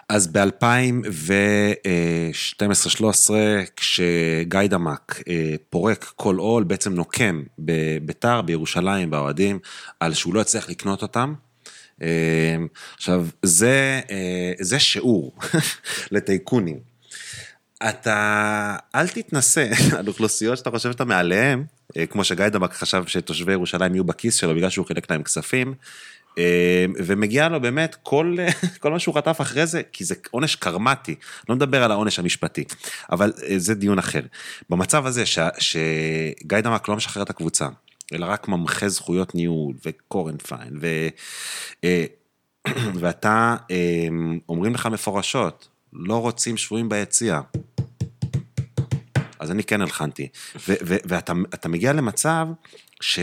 אז ב-2012-2013, כשגיא דמק אה, פורק כל עול, בעצם נוקם בביתר, בירושלים, באוהדים, על שהוא לא הצליח לקנות אותם. אה, עכשיו, זה, אה, זה שיעור לטייקונים. אתה, אל תתנסה על אוכלוסיות שאתה חושב שאתה מעליהם, כמו שגיא חשב שתושבי ירושלים יהיו בכיס שלו בגלל שהוא חילק להם כספים, אמ, ומגיע לו באמת כל, כל מה שהוא חטף אחרי זה, כי זה עונש קרמטי, לא מדבר על העונש המשפטי, אבל אה, זה דיון אחר. במצב הזה ש, שגיא לא משחרר את הקבוצה, אלא רק ממחה זכויות ניהול וקורנפיין, ו, אה, ואתה, אומרים לך מפורשות, לא רוצים שבויים ביציע. אז אני כן הלחנתי. ואתה מגיע למצב ש...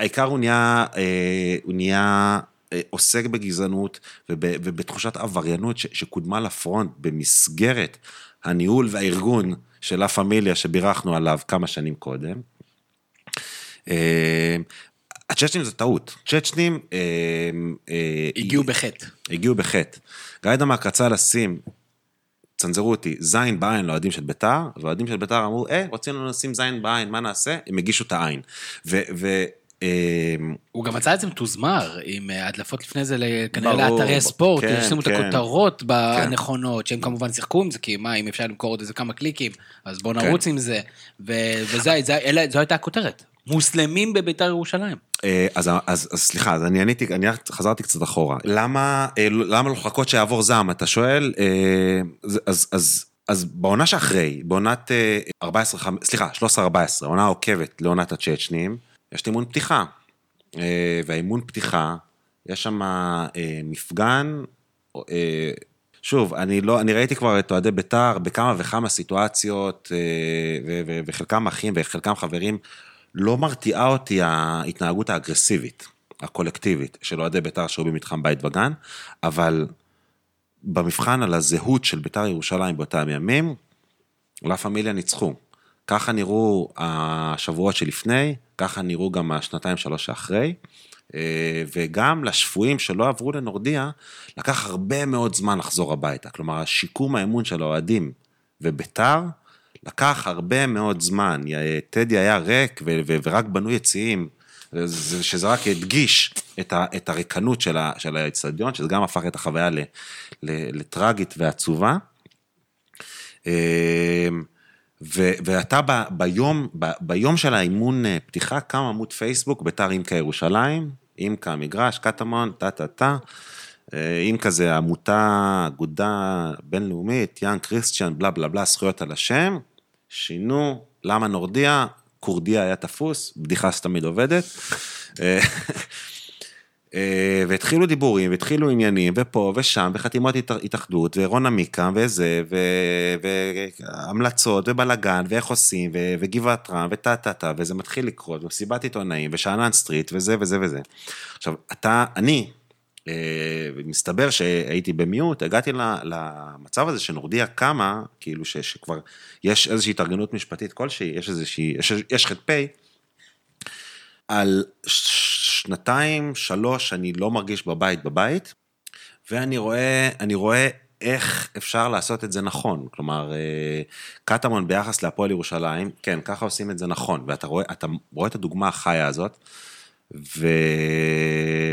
העיקר הוא נהיה, אה, הוא נהיה אה, עוסק בגזענות ובתחושת עבריינות שקודמה לפרונט במסגרת הניהול והארגון של לה פמיליה שבירכנו עליו כמה שנים קודם. אה, הצ'צ'נים זה טעות. צ'צ'נים... הגיעו בחטא. הגיעו בחטא. גיא דמק רצה לשים צנזרו אותי, זין בעין לאוהדים של ביתר, והאוהדים של ביתר אמרו, אה, רוצים לנו לשים זין בעין, מה נעשה? הם הגישו את העין. ו- אמ, הוא גם מצא את זה מתוזמר, עם אה, הדלפות לפני זה כנראה לאתרי ספורט, כן, שימו כן. את הכותרות הנכונות, שהם כמובן שיחקו עם זה, כי מה, אם אפשר למכור עוד איזה כמה קליקים, אז בואו כן. נרוץ עם זה. וזו הייתה הכותרת, מוסלמים בביתר ירושלים. אה, אז, אז, אז סליחה, אז אני עניתי, אני חזרתי קצת אחורה. למה, אה, למה לחכות שיעבור זעם, אתה שואל? אז, אז, אז בעונה שאחרי, בעונת 14, סליחה, 13-14, עונה עוקבת לעונת הצ'צ'נים, יש אימון פתיחה. אה, והאימון פתיחה, יש שם אה, מפגן, אה, שוב, אני לא, אני ראיתי כבר את אוהדי בית"ר בכמה וכמה סיטואציות, וחלקם אחים וחלקם חברים, לא מרתיעה אותי ההתנהגות האגרסיבית, הקולקטיבית, של אוהדי בית"ר שהיו במתחם בית וגן, אבל במבחן על הזהות של בית"ר ירושלים באותם ימים, לה פמיליה ניצחו. ככה נראו השבועות שלפני, ככה נראו גם השנתיים שלוש שאחרי. אה, וגם לשפויים שלא עברו לנורדיה, לקח הרבה מאוד זמן לחזור הביתה. כלומר, שיקום האמון של האוהדים וביתר, לקח הרבה מאוד זמן. טדי היה ריק ורק בנו יציאים, שזה רק הדגיש את הריקנות של האצטדיון, שזה גם הפך את החוויה לטראגית ועצובה. אה, ו- ואתה ב- ביום, ב- ביום של האימון אה, פתיחה, קם עמוד פייסבוק, ביתר אימקה ירושלים, אימקה מגרש, קטמון, טה-טה-טה, אימקה זה עמותה, אגודה בינלאומית, יאן קריסטיאן, בלה בלה בלה, זכויות על השם, שינו, למה נורדיה? נורדיה היה תפוס, בדיחה שתמיד עובדת. אה, אה, והתחילו דיבורים, והתחילו עניינים, ופה ושם, וחתימות התאחדות, ורון עמיקה, וזה, והמלצות, ובלאגן, ואיך עושים, וגבעת רם, וטה טה טה, וזה מתחיל לקרות, ומסיבת עיתונאים, ושאנן סטריט, וזה וזה וזה. עכשיו, אתה, אני, מסתבר שהייתי במיעוט, הגעתי למצב הזה שנורדיה קמה, כאילו שכבר יש איזושהי התארגנות משפטית כלשהי, יש איזושהי, יש, יש ח"פ, על שנתיים, שלוש, אני לא מרגיש בבית בבית, ואני רואה, אני רואה איך אפשר לעשות את זה נכון. כלומר, אה, קטמון ביחס להפועל ירושלים, כן, ככה עושים את זה נכון, ואתה רואה, רואה את הדוגמה החיה הזאת, ו...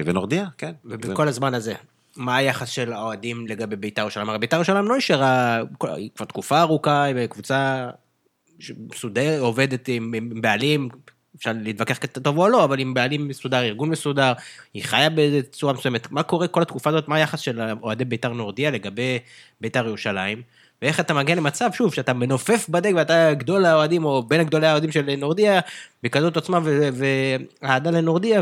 ונורדיה, כן. ובכל זה... הזמן הזה, מה היחס של האוהדים לגבי בית"ר ירושלים? הרי בית"ר ירושלים לא נשארה כבר תקופה ארוכה, היא קבוצה מסודרת, עובדת עם, עם בעלים, אפשר להתווכח טוב או לא, אבל עם בעלים מסודר, ארגון מסודר, היא חיה בצורה מסוימת. מה קורה כל התקופה הזאת, מה היחס של אוהדי בית"ר נורדיה לגבי בית"ר ירושלים? ואיך אתה מגיע למצב, שוב, שאתה מנופף בדג ואתה גדול האוהדים, או בין גדולי האוהדים של נורדיה, בכזאת עוצמה ואהדה לנורדיה,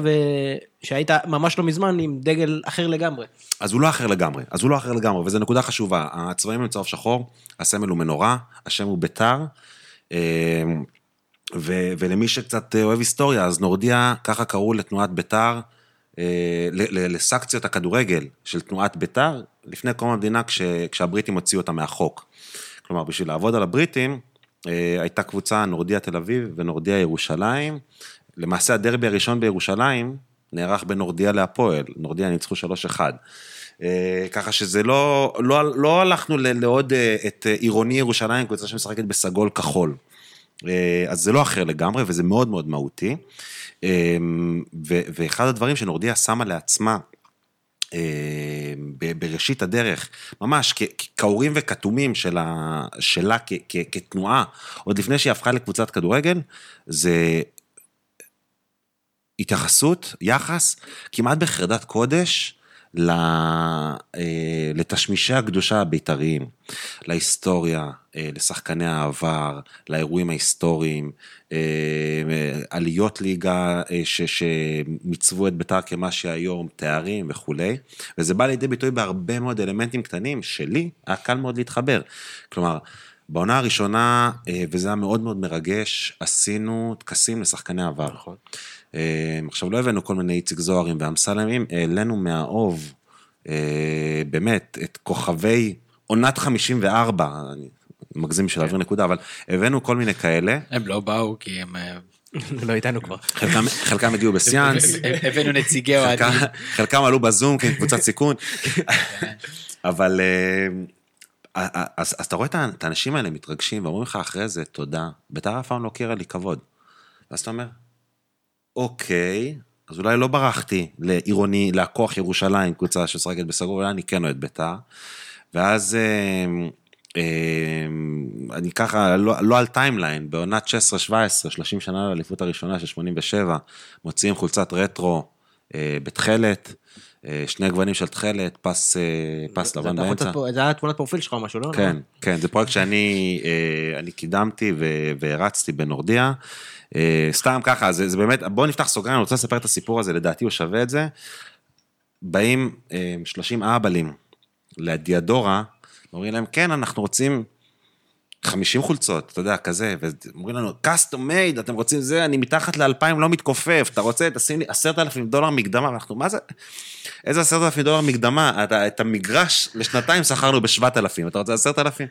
ושהיית ממש לא מזמן עם דגל אחר לגמרי. אז הוא לא אחר לגמרי, אז הוא לא אחר לגמרי, וזו נקודה חשובה. הצבעים הם צהוב שחור, הסמל הוא מנורה, השם הוא בית"ר. אה, ו- ולמי שקצת אוהב היסטוריה, אז נורדיה, ככה קראו לתנועת בית"ר, אה, לסקציות הכדורגל של תנועת בית"ר, לפני קום המדינה, כש- כשהבריטים הוציאו אותה מהחוק. כלומר, בשביל לעבוד על הבריטים, אה, הייתה קבוצה נורדיה תל אביב ונורדיה ירושלים. למעשה הדרבי הראשון בירושלים נערך בין נורדיה להפועל, נורדיה ניצחו 3-1. אה, ככה שזה לא, לא, לא הלכנו לעוד אה, את עירוני ירושלים, קבוצה שמשחקת בסגול כחול. אז זה לא אחר לגמרי, וזה מאוד מאוד מהותי. ואחד הדברים שנורדיה שמה לעצמה, בראשית הדרך, ממש כ- כ- כאורים וכתומים שלה, שלה כתנועה, עוד לפני שהיא הפכה לקבוצת כדורגל, זה התייחסות, יחס, כמעט בחרדת קודש, אה, לתשמישי הקדושה הבית"ריים, להיסטוריה, אה, לשחקני העבר, לאירועים ההיסטוריים, אה, עליות ליגה אה, ש- שמיצבו את בית"ר כמה שהיום, תארים וכולי, וזה בא לידי ביטוי בהרבה מאוד אלמנטים קטנים, שלי היה קל מאוד להתחבר. כלומר, בעונה הראשונה, אה, וזה היה מאוד מאוד מרגש, עשינו טקסים לשחקני עבר. נכון. אה, עכשיו, לא הבאנו כל מיני איציק זוהרים ואמסלמים, העלינו מהאוב, אה, באמת, את כוכבי עונת 54, אני מגזים בשביל להעביר נקודה, אבל הבאנו כל מיני כאלה, הם לא באו כי הם... אה, לא איתנו כבר. חלקם, הגיעו בסיאנס, הבאנו נציגי אוהדים. חלקם, עלו בזום כקבוצת סיכון, אבל אז, אתה רואה את האנשים האלה מתרגשים ואומרים לך אחרי זה תודה, בית"ר אף פעם לא הכירה לי כבוד. ואז אתה אומר, אוקיי, אז אולי לא ברחתי לעירוני, להכוח ירושלים, קבוצה שמשחקת בסגור, אולי אני כן אוהד בית"ר. ואז אה, אה, אני ככה, לא, לא על timeline, בעונת 16-17, 30 שנה לאליפות הראשונה של 87, מוציאים חולצת רטרו אה, בתכלת, שני גוונים של תכלת, פס, אה, פס לבן באמצע. פה- זה היה תמונת פרופיל שלך או משהו, לא? כן, כן, זה פרויקט שאני אה, אני קידמתי והרצתי בנורדיה. אה, סתם ככה, זה, זה באמת, בואו נפתח סוגריים, אני רוצה לספר את הסיפור הזה, לדעתי הוא שווה את זה. באים אה, 30 אהבלים לדיאדורה, אומרים להם, כן, אנחנו רוצים 50 חולצות, אתה יודע, כזה, ואומרים לנו, custom made, אתם רוצים זה, אני מתחת לאלפיים לא מתכופף, אתה רוצה, תשים לי עשרת אלפים דולר מקדמה, ואנחנו, מה זה, איזה עשרת אלפים דולר מקדמה? אתה, את המגרש לשנתיים שכרנו בשבעת אלפים, אתה רוצה עשרת אלפים?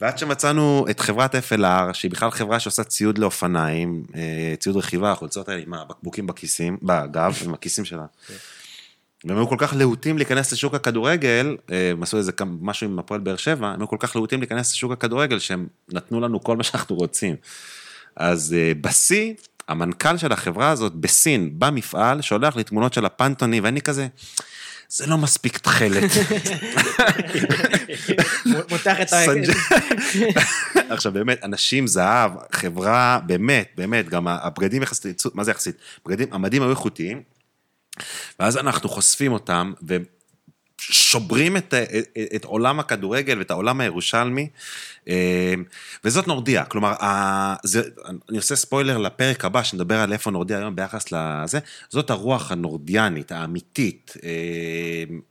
ועד שמצאנו את חברת FLR, שהיא בכלל חברה שעושה ציוד לאופניים, אה, ציוד רכיבה, החולצות האלה עם הבקבוקים בכיסים, בגב, עם הכיסים שלה. והם היו כל כך להוטים להיכנס לשוק הכדורגל, אה, הם עשו איזה משהו עם הפועל באר שבע, הם היו כל כך להוטים להיכנס לשוק הכדורגל, שהם נתנו לנו כל מה שאנחנו רוצים. אז אה, בשיא, המנכ"ל של החברה הזאת בסין, במפעל, שולח לי תמונות של הפנטוני, ואני כזה, זה לא מספיק תכלת. מותח את ה... עכשיו באמת, אנשים זהב, חברה, באמת, באמת, גם הבגדים יחסית, מה זה יחסית? בגדים, המדים היו איכותיים, ואז אנחנו חושפים אותם, ושוברים את, את, את עולם הכדורגל ואת העולם הירושלמי, אה, וזאת נורדיה, כלומר, זה, אני עושה ספוילר לפרק הבא, שנדבר על איפה נורדיה היום ביחס לזה, זאת הרוח הנורדיאנית, האמיתית, אה,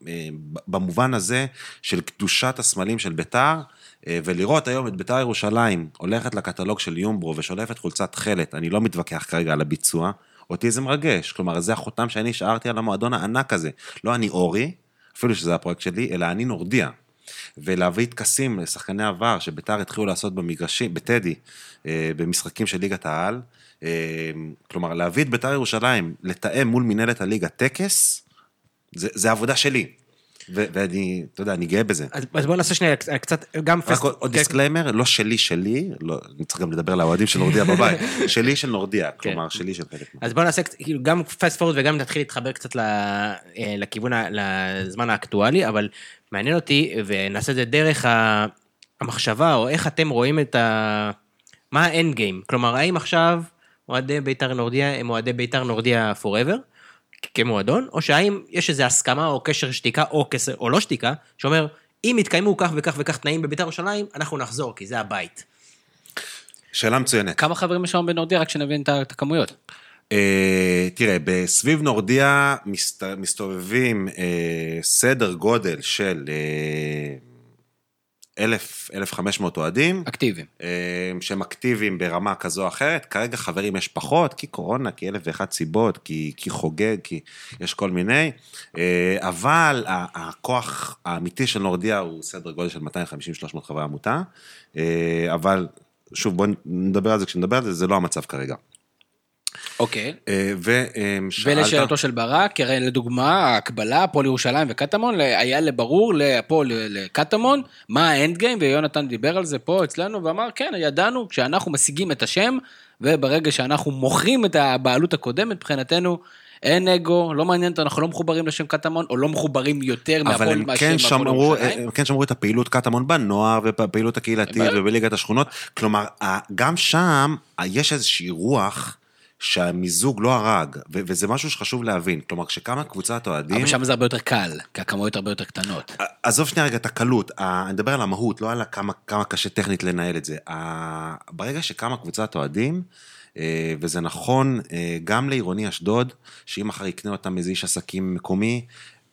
אה, במובן הזה של קדושת הסמלים של בית"ר, ולראות היום את בית"ר ירושלים הולכת לקטלוג של יומברו ושולפת חולצת תכלת, אני לא מתווכח כרגע על הביצוע, אותי זה מרגש, כלומר זה החותם שאני השארתי על המועדון הענק הזה, לא אני אורי, אפילו שזה הפרויקט שלי, אלא אני נורדיה. ולהביא טקסים לשחקני עבר שביתר התחילו לעשות במגרשים, בטדי, אה, במשחקים של ליגת העל. אה, כלומר, להביא את ביתר ירושלים, לתאם מול מנהלת הליגה טקס, זה, זה עבודה שלי. ואני, אתה יודע, אני גאה בזה. אז אז בוא נעשה שנייה קצת, גם רק עוד, עוד disclaimer, לא שלי שלי, לא, אני צריך גם לדבר לאוהדים של נורדיה בבית, שלי של נורדיה, כלומר שלי של חלק. מה- אז בוא נעשה כאילו, גם פסט פורוד וגם נתחיל להתחבר קצת אה, לכיוון, לזמן האקטואלי, אבל מעניין אותי, ונעשה את זה דרך המחשבה, או איך אתם רואים את ה... מה האנד גיים? כלומר, האם עכשיו אוהדי בית"ר נורדיה הם אוהדי בית"ר נורדיה כ- כמועדון, או שהאם יש איזו הסכמה או קשר שתיקה, או, כס... או לא שתיקה, שאומר, אם יתקיימו כך וכך וכך תנאים בבית"ר ירושלים, אנחנו נחזור, כי זה הבית. שאלה מצוינת. כמה חברים יש לנו בנורדיה, רק שנבין את הכמויות. אה, תראה, בסביב נורדיה מסת, מסתובבים אה, סדר גודל של אה, אלף, אלף חמש מאות אוהדים, אקטיביים. אה, שהם אקטיביים ברמה כזו או אחרת. כרגע חברים יש פחות, כי קורונה, כי אלף ואחת סיבות, כי, כי חוגג, כי יש כל מיני. אה, אבל הכוח האמיתי של נורדיה הוא סדר גודל של 250-300 חברי עמותה. אה, אבל שוב, בואו נדבר על זה כשנדבר על זה, זה לא המצב כרגע. אוקיי. אה, ושאלת... ולשאלתו של ברק, כי הרי לדוגמה, ההקבלה, הפועל ירושלים וקטמון, היה לברור להפועל לקטמון, מה האנד גיים, ויונתן דיבר על זה פה אצלנו, ואמר, כן, ידענו, כשאנחנו משיגים את השם, וברגע שאנחנו מוכרים את הבעלות הקודמת, מבחינתנו, אין אגו, לא מעניין אותנו, אנחנו לא מחוברים לשם קטמון, או לא מחוברים יותר אבל מהפועל מהשם כן, הפועל ירושלים. הם כן שמרו את הפעילות קטמון בנוער ובפעילות הקהילתית. ובליגת השכונות. כלומר, גם שם יש איזושהי רוח שהמיזוג לא הרג, ו- וזה משהו שחשוב להבין. כלומר, כשקמה קבוצת אוהדים... אבל שם זה הרבה יותר קל, כי הכמויות הרבה יותר קטנות. עזוב שנייה רגע את הקלות, אני מדבר על המהות, לא על כמה, כמה קשה טכנית לנהל את זה. ברגע שקמה קבוצת אוהדים, אה, וזה נכון אה, גם לעירוני אשדוד, שאם מחר יקנה אותם איזה איש עסקים מקומי,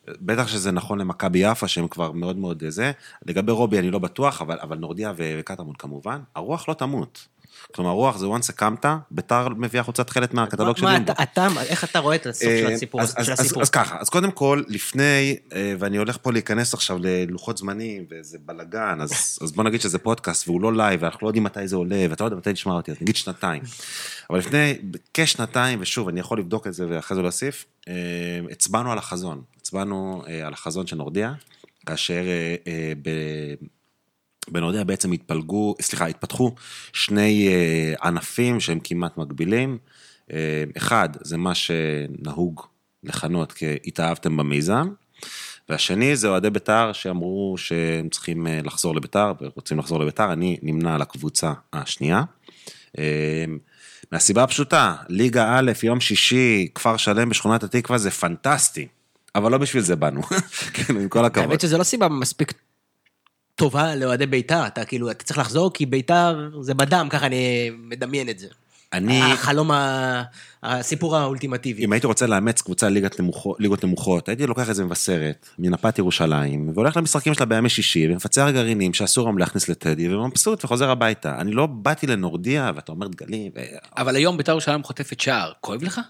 בטח שזה נכון למכבי יפה, שהם כבר מאוד מאוד אה, זה. לגבי רובי אני לא בטוח, אבל, אבל נורדיה וקטמון כמובן, הרוח לא תמות. כלומר, רוח זה once הקמת, ביתר מביאה חולצת תכלת מהקטלוג של מה, לימבו. אתה- אתה, איך אתה רואה את הסוף של אה, הסיפור? אז, של אז, אז, הסיפור? אז ככה, אז קודם כל, לפני, אה, ואני הולך פה להיכנס עכשיו ללוחות זמנים, וזה בלאגן, אז, אז בוא נגיד שזה פודקאסט, והוא לא לייב, ואנחנו לא יודעים מתי זה עולה, ואתה לא יודע מתי תשמע אותי, אז נגיד שנתיים. אבל לפני כשנתיים, ושוב, אני יכול לבדוק את זה ואחרי זה להוסיף, אה, הצבענו על החזון. הצבענו על החזון של נורדיה, כאשר. בנורדיה בעצם התפלגו, סליחה, התפתחו שני אה, ענפים שהם כמעט מקבילים. אה, אחד, זה מה שנהוג לכנות כ"התאהבתם במיזם", והשני זה אוהדי בית"ר שאמרו שהם צריכים אה, לחזור לבית"ר ורוצים לחזור לבית"ר, אני נמנה על הקבוצה השנייה. מהסיבה הפשוטה, ליגה א', יום שישי, כפר שלם בשכונת התקווה זה פנטסטי, אבל לא בשביל זה באנו, כן, עם כל הכבוד. האמת שזו לא סיבה מספיק טובה לאוהדי בית"ר, אתה כאילו, אתה צריך לחזור כי בית"ר זה בדם, ככה אני מדמיין את זה. אני... החלום, ה- הסיפור האולטימטיבי. אם הייתי רוצה לאמץ קבוצה ליגת נמוכות, ליגות נמוכות, הייתי לוקח את זה מבשרת, מנפת ירושלים, והולך למשחקים שלה בימי שישי, ומפצח גרעינים שאסור היום להכניס לטדי, ומבסוט וחוזר הביתה. אני לא באתי לנורדיה, ואתה אומר דגלים, ו... אבל היום בית"ר ירושלים חוטפת שער, כואב לך?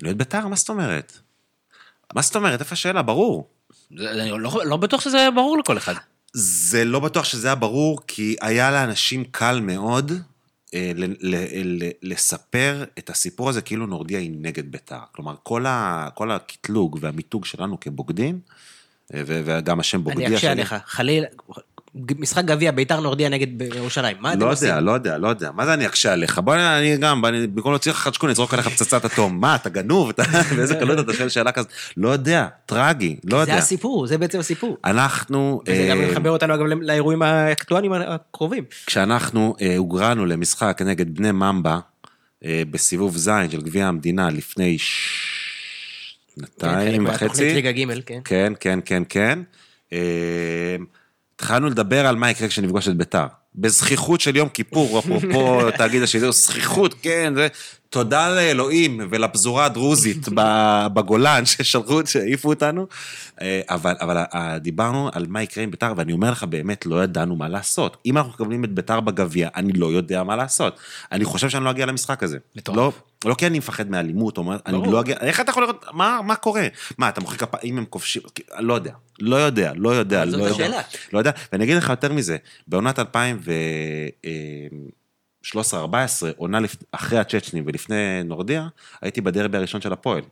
אני אוהד בית"ר, מה זאת אומרת? מה זאת אומרת? איפה השאלה? ברור. זה- אני לא לא בטוח שזה ברור לכל אחד. זה לא בטוח שזה היה ברור, כי היה לאנשים קל מאוד אה, ל- ל- ל- לספר את הסיפור הזה כאילו נורדיה היא נגד בית"ר. כלומר, כל, ה, כל הקטלוג והמיתוג שלנו כבוגדים, אה, ו- וגם השם בוגדיה אני אקשה שלי- עליך, חלילה, משחק גביע, בית"ר נורדיה נגד ירושלים, מה אתם לא עושים? יודע, לא יודע, לא יודע. מה זה אני אקשה עליך? בוא, אני גם, במקום להוציא לך חדשקון, אזרוק עליך פצצת אטום. מה, אתה גנוב? באיזה קלות אתה שואל שאלה כזאת? לא יודע, טרגי, לא זה יודע. הסיפור, זה בעצם הסיפור. אנחנו... וזה גם אה, מחבר אותנו אגב לאירועים האקטואליים הקרובים. כשאנחנו אה, הוגרלנו למשחק נגד בני ממבה אה, בסיבוב ז' של גביע המדינה לפני שנתיים כן, וחצי, כן. כן, כן, כן, כן, התחלנו לדבר על מה יקרה כשנפגוש את ביתר. בזכיחות של יום כיפור, אפרופו תאגיד השידור, זכיחות, כן, זה... תודה לאלוהים ולפזורה הדרוזית בגולן ששלחו, שהעיפו אותנו, אה, אבל, אבל אה, דיברנו על מה יקרה עם ביתר, ואני אומר לך, באמת לא ידענו מה לעשות. אם אנחנו מקבלים את ביתר בגביע, אני לא יודע מה לעשות. אני חושב שאני לא אגיע למשחק הזה. לא, לא כי אני מפחד מאלימות, או מה, אני. לא אגיע, איך אתה יכול לראות, מה, מה קורה? מה, אתה מוחא כפיים, אם הם כובשים, לא יודע, לא יודע, לא יודע, זאת לא יודע. השאלה. לא יודע, ואני אגיד לך יותר מזה, בעונת 2013-2014, עונה לפ... אחרי הצ'צ'נים ולפני נורדיה, הייתי בדרבי הראשון של הפועל.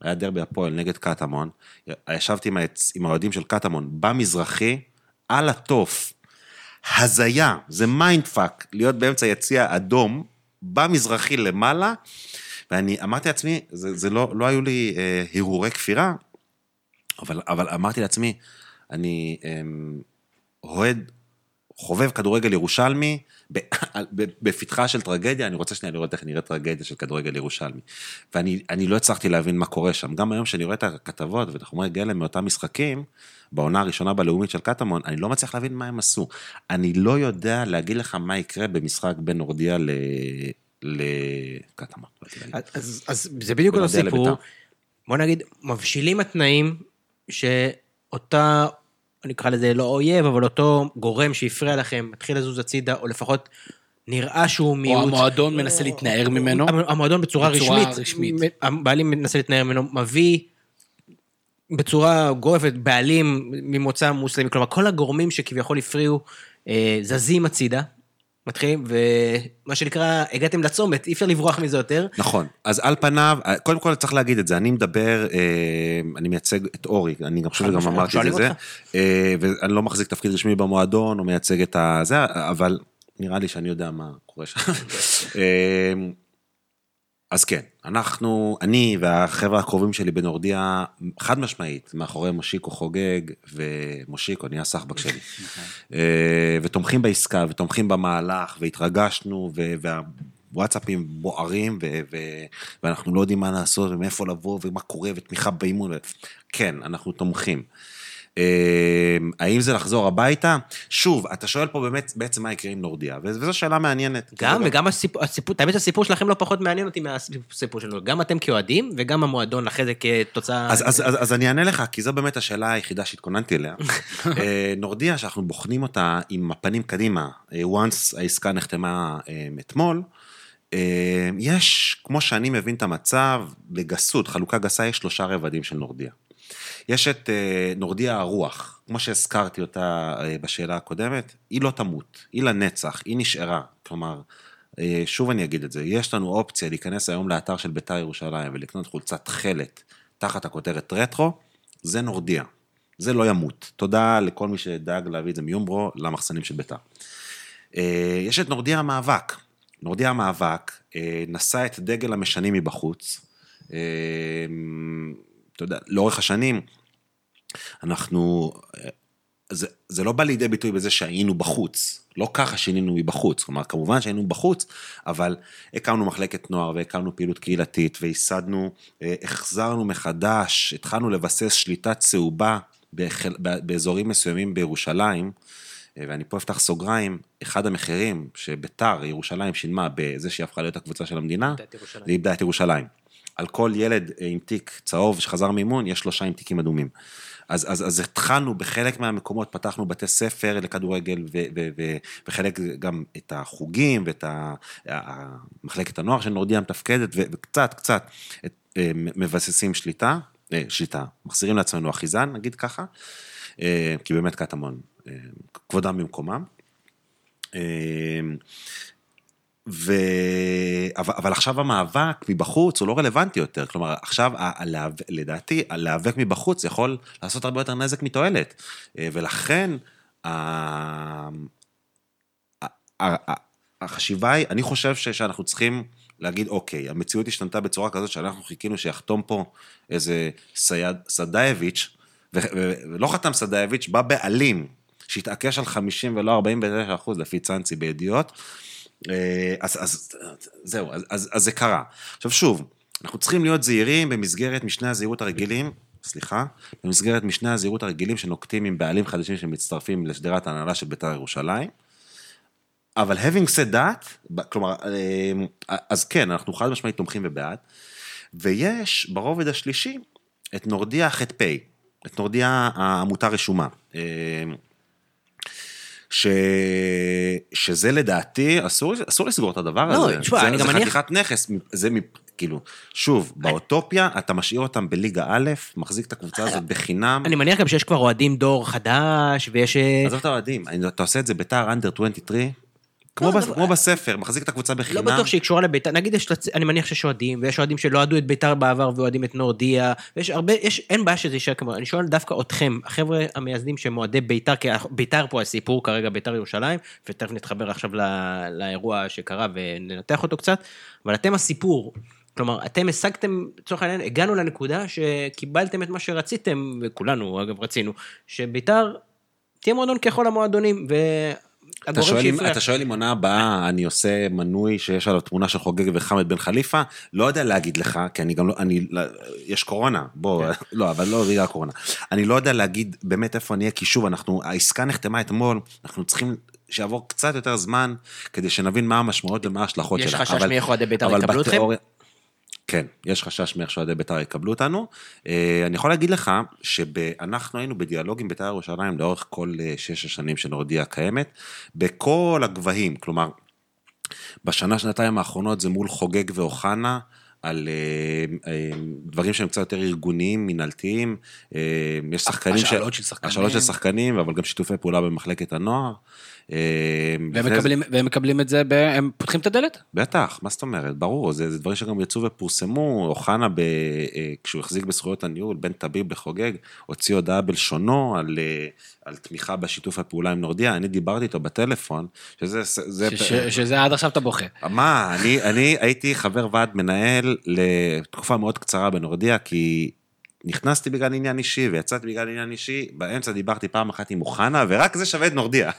היה דרבי הפועל נגד קטמון, ישבתי עם, העצ... עם האוהדים של קטמון במזרחי, על התוף. הזיה, זה mind fuck, להיות באמצע יציע אדום, במזרחי למעלה, ואני אמרתי לעצמי, זה, זה לא, לא היו לי אה, הרהורי כפירה, אבל, אבל אמרתי לעצמי, אני אמ, אוהד, חובב כדורגל ירושלמי, בפתחה של טרגדיה, אני רוצה שנייה לראות איך נראית טרגדיה של כדורגל ירושלמי. ואני אני לא הצלחתי להבין מה קורה שם. גם היום שאני רואה את הכתבות ואת החומרי גלם מאותם משחקים, בעונה הראשונה בלאומית של קטמון, אני לא מצליח להבין מה הם עשו. אני לא יודע להגיד לך מה יקרה במשחק בין נורדיה ל... לקטמון. אז, אז זה בדיוק אותו ונודיע סיפור. לבית"ר. בוא נגיד, מבשילים התנאים שאותה אני אקרא לזה לא אויב, אבל אותו גורם שהפריע לכם, מתחיל לזוז הצידה, או לפחות נראה שהוא מיעוט. או המועדון מנסה להתנער ממנו. המועדון בצורה, בצורה רשמית, רשמית. הבעלים מנסה להתנער ממנו, מביא בצורה גורפת בעלים ממוצא מוסלמי, כלומר כל הגורמים שכביכול הפריעו אה, זזים הצידה, מתחילים, ומה שנקרא, הגעתם לצומת, אי אפשר לברוח מזה יותר. נכון, אז על פניו, קודם כל צריך להגיד את זה, אני מדבר, אה, אני מייצג את אורי, אני גם חושב שגם אמרתי את זה. אה, ואני לא מחזיק תפקיד רשמי במועדון, או מייצג את הזה, אבל נראה לי שאני יודע מה קורה שם. אז כן, אנחנו, אני והחבר'ה הקרובים שלי בנורדיה, חד משמעית, מאחורי מושיקו חוגג, ומושיקו נהיה סחבק שלי. אה, ותומכים בעסקה, ותומכים במהלך, והתרגשנו, והוואטסאפים בוערים, ו- ו- ואנחנו לא יודעים מה לעשות, ומאיפה לבוא, ומה קורה, ותמיכה באימון. כן, אנחנו תומכים. אה, האם זה לחזור הביתה? שוב, אתה שואל פה באמת בעצם מה יקרה עם נורדיה, וזו שאלה מעניינת. גם, וגם הסיפור, האמת הסיפור שלכם לא פחות מעניין אותי מהסיפור שלנו, גם אתם כאוהדים, וגם המועדון אחרי זה כתוצאה... אז, אני אענה לך, כי זו באמת השאלה היחידה שהתכוננתי אליה. אה, נורדיה, שאנחנו בוחנים אותה עם הפנים קדימה, אה, once העסקה נחתמה אה, אתמול, יש, כמו שאני מבין את המצב, בגסות, חלוקה גסה, יש שלושה רבדים של נורדיה. יש את אה, נורדיה הרוח, כמו שהזכרתי אותה אה, בשאלה הקודמת, היא לא תמות, היא לנצח, היא נשארה. כלומר, אה, שוב אני אגיד את זה, יש לנו אופציה להיכנס היום לאתר של בית"ר ירושלים ולקנות חולצת תכלת תחת הכותרת רטרו, זה נורדיה. זה לא ימות. תודה לכל מי שדאג להביא את זה מיומברו למחסנים של בית"ר. יש את נורדיה המאבק. נורדיה המאבק נשא את דגל המשנים מבחוץ. אתה יודע, לאורך השנים, אנחנו, זה, זה לא בא לידי ביטוי בזה שהיינו בחוץ, לא ככה שינינו מבחוץ, כלומר כמובן שהיינו בחוץ, אבל הקמנו מחלקת נוער והקמנו פעילות קהילתית וייסדנו, אה, החזרנו מחדש, התחלנו לבסס שליטה צהובה בחל, באזורים מסוימים בירושלים, אה, ואני פה אפתח סוגריים, אחד המחירים שביתר ירושלים שילמה בזה שהיא הפכה להיות הקבוצה של המדינה. זה איבדה את ירושלים. על כל ילד אה, עם תיק צהוב שחזר מאימון, יש שלושה עם תיקים אדומים. אז, אז, אז התחלנו בחלק מהמקומות, פתחנו בתי ספר לכדורגל, ו, ו, ו, וחלק גם את החוגים ואת ה, מחלקת הנוער של נורדיה מתפקדת, ו, וקצת, קצת את, אה, מבססים שליטה, אה, שליטה, מחזירים לעצמנו אחיזן, נגיד ככה, אה, כי באמת קטמון, כבודם במקומם. ו... אבל, אבל עכשיו המאבק מבחוץ הוא לא רלוונטי יותר, כלומר עכשיו ה- הלהיאבק- לדעתי הלהיאבק מבחוץ יכול לעשות הרבה יותר נזק מתועלת, אה, ולכן ה- החשיבה היא, אני חושב ש- שאנחנו צריכים להגיד אוקיי, המציאות השתנתה בצורה כזאת שאנחנו חיכינו שיחתום פה איזה סייד, סדאייביץ', ו- ולא חתם סדאייביץ', בא בעלים שהתעקש על 50 ולא 49 אחוז לפי צאנצי בידיעות, אז, אז זהו, אז, אז, זה קרה. עכשיו שוב, אנחנו צריכים להיות זהירים במסגרת משני הזהירות הרגילים, סליחה, במסגרת משני הזהירות הרגילים שנוקטים עם בעלים חדשים שמצטרפים לשדרת ההנהלה של בית"ר ירושלים. אבל having said that, כלומר, אה, אז כן, אנחנו חד משמעית תומכים ובעד, ויש ברובד השלישי את נורדיה ח"פ, את נורדיה העמותה רשומה. ש... שזה לדעתי, אסור, אסור לסגור את הדבר לא, הזה. תשמע, זה, אני זה גם מניח- חתיכת נכס, זה מ- כאילו, שוב, באוטופיה אתה משאיר אותם בליגה א', מחזיק את הקבוצה הזאת בחינם. אני מניח גם שיש כבר אוהדים דור חדש, ויש... אה, עזוב את האוהדים, אתה עושה את זה ביתר אנדר 23, כמו, לא, בס- אבל- כמו בספר, מחזיק את הקבוצה לא בחינם. בטוח שהיא קשורה לביתר, נגיד יש, לצ- אני מניח שיש אוהדים, ויש אוהדים שלא אוהדו את ביתר בעבר ואוהדים את נורדיה, ויש הרבה, יש, אין בעיה שזה יישאר כמו, אני שואל דווקא אתכם, החבר'ה המייסדים שהם אוהדי ביתר, כי ביתר פה הסיפור כרגע, ביתר ירושלים, ותכף נתחבר עכשיו לא, לאירוע שקרה וננתח אותו קצת, אבל אתם הסיפור. כלומר, אתם השגתם, לצורך העניין, הגענו לנקודה שקיבלתם את מה שרציתם, וכולנו אגב רצינו, שביתר תהיה מועדון ככל המועדונים, אתה שואל, אם. אתה שואל אם עונה הבאה אני עושה מנוי שיש עליו תמונה של חוגג וחמד בן חליפה? לא יודע להגיד לך, כי אני גם לא, אני, לא- יש קורונה, בוא, לא, אבל לא בגלל הקורונה. אני לא יודע להגיד באמת איפה אני אהיה, כי שוב, אנחנו, העסקה נחתמה אתמול, אנחנו צריכים שיעבור קצת יותר זמן, כדי שנבין מה המשמעויות ומה ההשלכות יש שלה. חשש אבל- מאיך אוהדי בית"ר יקבלו אתכם? כן, יש חשש מאיך שאוהדי בית"ר יקבלו אותנו. אה, אני יכול להגיד לך שאנחנו היינו בדיאלוג עם בית"ר ירושלים לאורך כל אה, שש השנים שנורדיה קיימת, בכל הגבהים, כלומר, בשנה, שנתיים האחרונות זה מול חוגג ואוחנה. על אה, אה, דברים שהם קצת יותר ארגוניים, מינהלתיים. אה, יש שחקנים השאלות של שחקנים. השאלות של שחקנים, אבל גם שיתופי פעולה במחלקת הנוער. אה, והם זה- מקבלים, והם מקבלים את זה, ב... הם פותחים את הדלת? בטח, מה זאת אומרת? ברור, זה, זה דברים שגם יצאו ופורסמו. אוחנה, ב, אה, כשהוא החזיק בזכויות הניהול, בין טביב לחוגג, הוציא הודעה בלשונו על, אה, על תמיכה בשיתוף הפעולה עם נורדיה. אני דיברתי איתו בטלפון, שזה... זה. ש... שזה עד עכשיו אתה בוכה. מה, אני, אני הייתי חבר ועד מנהל לתקופה מאוד קצרה בנורדיה, כי נכנסתי בגלל עניין אישי ויצאתי בגלל עניין אישי, באמצע דיברתי פעם אחת עם אוחנה, ורק זה שווה את נורדיה.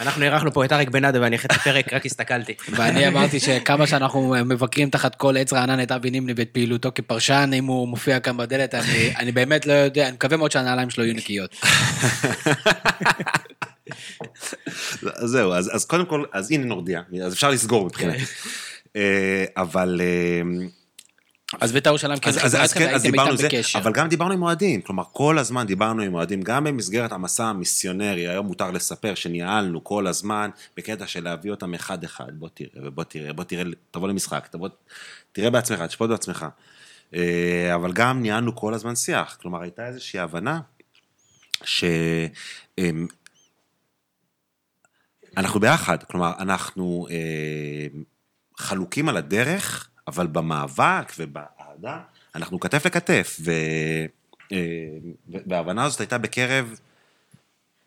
אנחנו אירחנו פה את אריק בנאדו ואני אחרי הפרק רק הסתכלתי. ואני אמרתי שכמה שאנחנו מבקרים תחת כל עץ רענן את אבי נימני ואת פעילותו כפרשן, אם הוא מופיע כאן בדלת, אני, אני באמת לא יודע, אני מקווה מאוד שהנעליים שלו יהיו נקיות. זהו, אז, אז קודם כל, אז הנה נורדיה, אז אפשר לסגור מבחינתי. אה, אבל... אז בית"ר ירושלים כן אז, אז, כן, אז דיברנו זה, בקשר. אבל גם דיברנו עם אוהדים, כלומר כל הזמן דיברנו עם אוהדים, גם במסגרת המסע המיסיונרי, היום מותר לספר שניהלנו כל הזמן בקטע של להביא אותם אחד-אחד, בוא תראה, ובוא תראה, בוא תראה, תבוא למשחק, תבוא, תראה בעצמך, תשפוט בעצמך. אה, אבל גם ניהלנו כל הזמן שיח, כלומר הייתה איזושהי הבנה ש... אמ, אנחנו ביחד, כלומר, אנחנו אה, חלוקים על הדרך, אבל במאבק ובאהדה, אנחנו כתף לכתף. אה, וההבנה הזאת הייתה בקרב,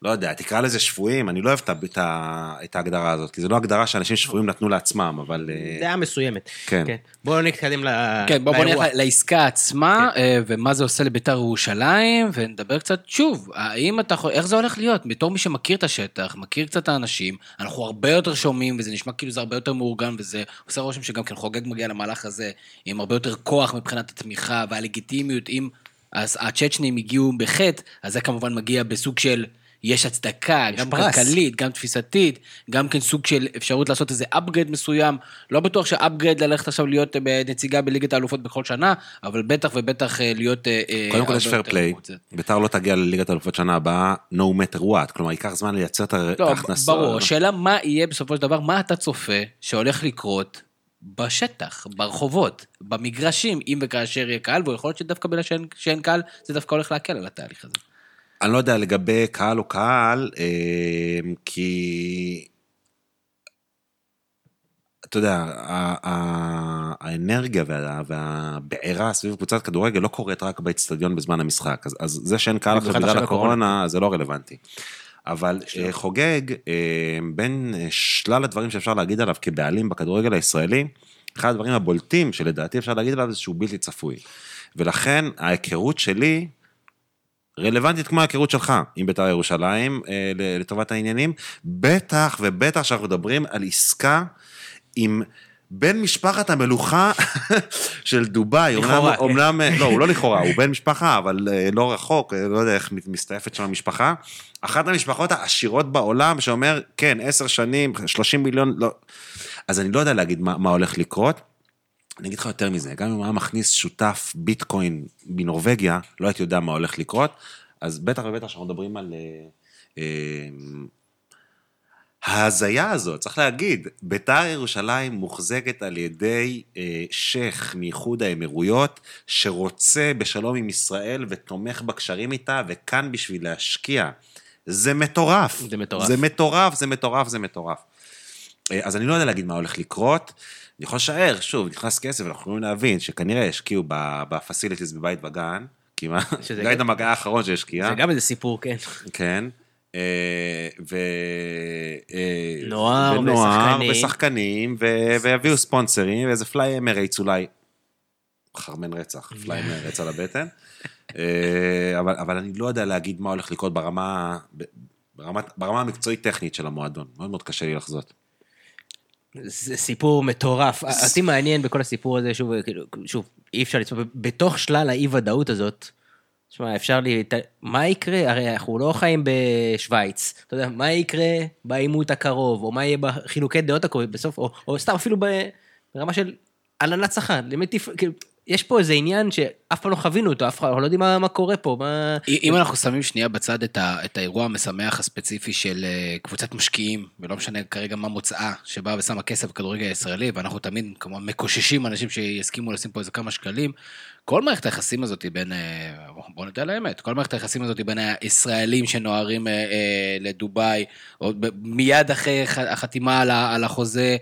לא יודע, תקרא לזה שבויים, אני לא אוהב את ה- את ההגדרה הזאת, כי זו לא הגדרה שאנשים שבויים נתנו לעצמם, אבל... אה, דעה מסוימת. כן. בואו נתקדם ל... כן, בוא, בוא לאירוע. נלך לעסקה עצמה, אה, ומה זה עושה לביתר ירושלים, ונדבר קצת, שוב, האם אתה יכול, איך זה הולך להיות? בתור מי שמכיר את השטח, מכיר קצת את האנשים, אנחנו הרבה יותר שומעים, וזה נשמע כאילו זה הרבה יותר מאורגן, וזה עושה רושם שגם כן חוגג מגיע למהלך הזה, עם הרבה יותר כוח מבחינת התמיכה והלגיטימיות, אם אז הצ'צ'נים הגיעו בחטא, אז זה כמובן מגיע בסוג של... יש הצדקה, יש גם פרס. כלכלית, גם תפיסתית, גם כן סוג של אפשרות לעשות איזה upgrade מסוים. לא בטוח ש upgrade ללכת עכשיו להיות אה, נציגה בליגת האלופות בכל שנה, אבל בטח ובטח אה, להיות... אה, קודם כל יש fair play. ביתר לא תגיע לליגת האלופות שנה הבאה, no matter what, כלומר ייקח זמן לייצר את ה- את לא. ברור, השאלה מה יהיה בסופו של דבר, מה אתה צופה שהולך לקרות בשטח, ברחובות, במגרשים, אם וכאשר יהיה קהל, ויכול להיות שדווקא בגלל שאין, שאין קהל, זה דווקא הולך להקל על התהליך הזה. אני לא יודע לגבי קהל או קהל, אה, כי... אתה יודע, האנרגיה וה- והבעירה סביב קבוצת כדורגל לא קורית רק באצטדיון בזמן המשחק. אז, אז זה שאין קהל עכשיו במיוחד בגלל הקורונה, זה לא רלוונטי. אבל אה, חוגג, אה, בין שלל הדברים שאפשר להגיד עליו כבעלים בכדורגל הישראלי, אחד הדברים הבולטים שלדעתי אפשר להגיד עליו זה שהוא בלתי צפוי. ולכן ההיכרות שלי רלוונטית כמו ההיכרות שלך עם בית"ר ירושלים אה, לטובת העניינים, בטח ובטח שאנחנו מדברים על עסקה עם בן משפחת המלוכה של דובאי, לכאורה, אומנם. אומנם, אה, לא, הוא לא לכאורה, הוא בן משפחה, אבל אה, לא רחוק, לא יודע איך מסתעפת שם המשפחה. אחת המשפחות העשירות בעולם שאומר, כן, עשר שנים, 30 מיליון, לא. אז אני לא יודע להגיד מה, מה הולך לקרות. אני אגיד לך יותר מזה, גם אם הוא היה מכניס שותף ביטקוין בנורבגיה, לא הייתי יודע מה הולך לקרות, אז בטח ובטח שאנחנו מדברים על... אה, אה, ההזיה הזאת, צריך להגיד, ביתר ירושלים מוחזקת על ידי אה, שייח' מאיחוד האמירויות, שרוצה בשלום עם ישראל ותומך בקשרים איתה, וכאן בשביל להשקיע. זה מטורף. זה מטורף. זה מטורף, זה מטורף, זה מטורף. אה, אז אני לא יודע להגיד מה הולך לקרות. אני יכול לשער, שוב, נכנס כסף, אנחנו יכולים להבין שכנראה ישקיעו ב facilities בבית וגן, שזה גאידמק האחרון שהשקיע. זה גם איזה סיפור, כן. כן. אה, ו... אה, נוער ושחקנים. ושחקנים, ויביאו ספונסרים, ואיזה Fly Emirates אולי. חרמן רצח, Fly Emirates על הבטן. אה, אבל, אבל אני לא יודע להגיד מה הולך לקרות ברמה, ברמה, ברמה המקצועית-טכנית של המועדון. מאוד מאוד קשה לי לחזות. זה סיפור מטורף. אותי מעניין בכל הסיפור הזה, שוב, כאילו, שוב, אי אפשר לצפות, בתוך שלל האי-ודאות הזאת, תשמע, אפשר לי, מה יקרה? הרי אנחנו לא חיים בשוויץ. אתה יודע, מה יקרה בעימות הקרוב, או מה יהיה בחילוקי דעות הקרובים בסוף, או, או סתם אפילו ברמה של הלנת שכר, למי תפ... כאילו, יש פה איזה עניין שאף פעם לא חווינו אותו, אף אחד, לא יודעים מה, מה קורה פה, מה... אם אנחנו שמים שנייה בצד את, ה, את האירוע המשמח הספציפי של אה, קבוצת משקיעים, ולא משנה כרגע מה מוצאה, שבאה ושמה כסף בכדורגל הישראלי, ואנחנו תמיד כמובן מקוששים אנשים שיסכימו לשים פה איזה כמה שקלים, כל מערכת היחסים הזאת בין, אה, בוא נדע על האמת, כל מערכת היחסים הזאת בין הישראלים שנוהרים אה, אה, לדובאי, מיד אחרי החתימה על, החוזה,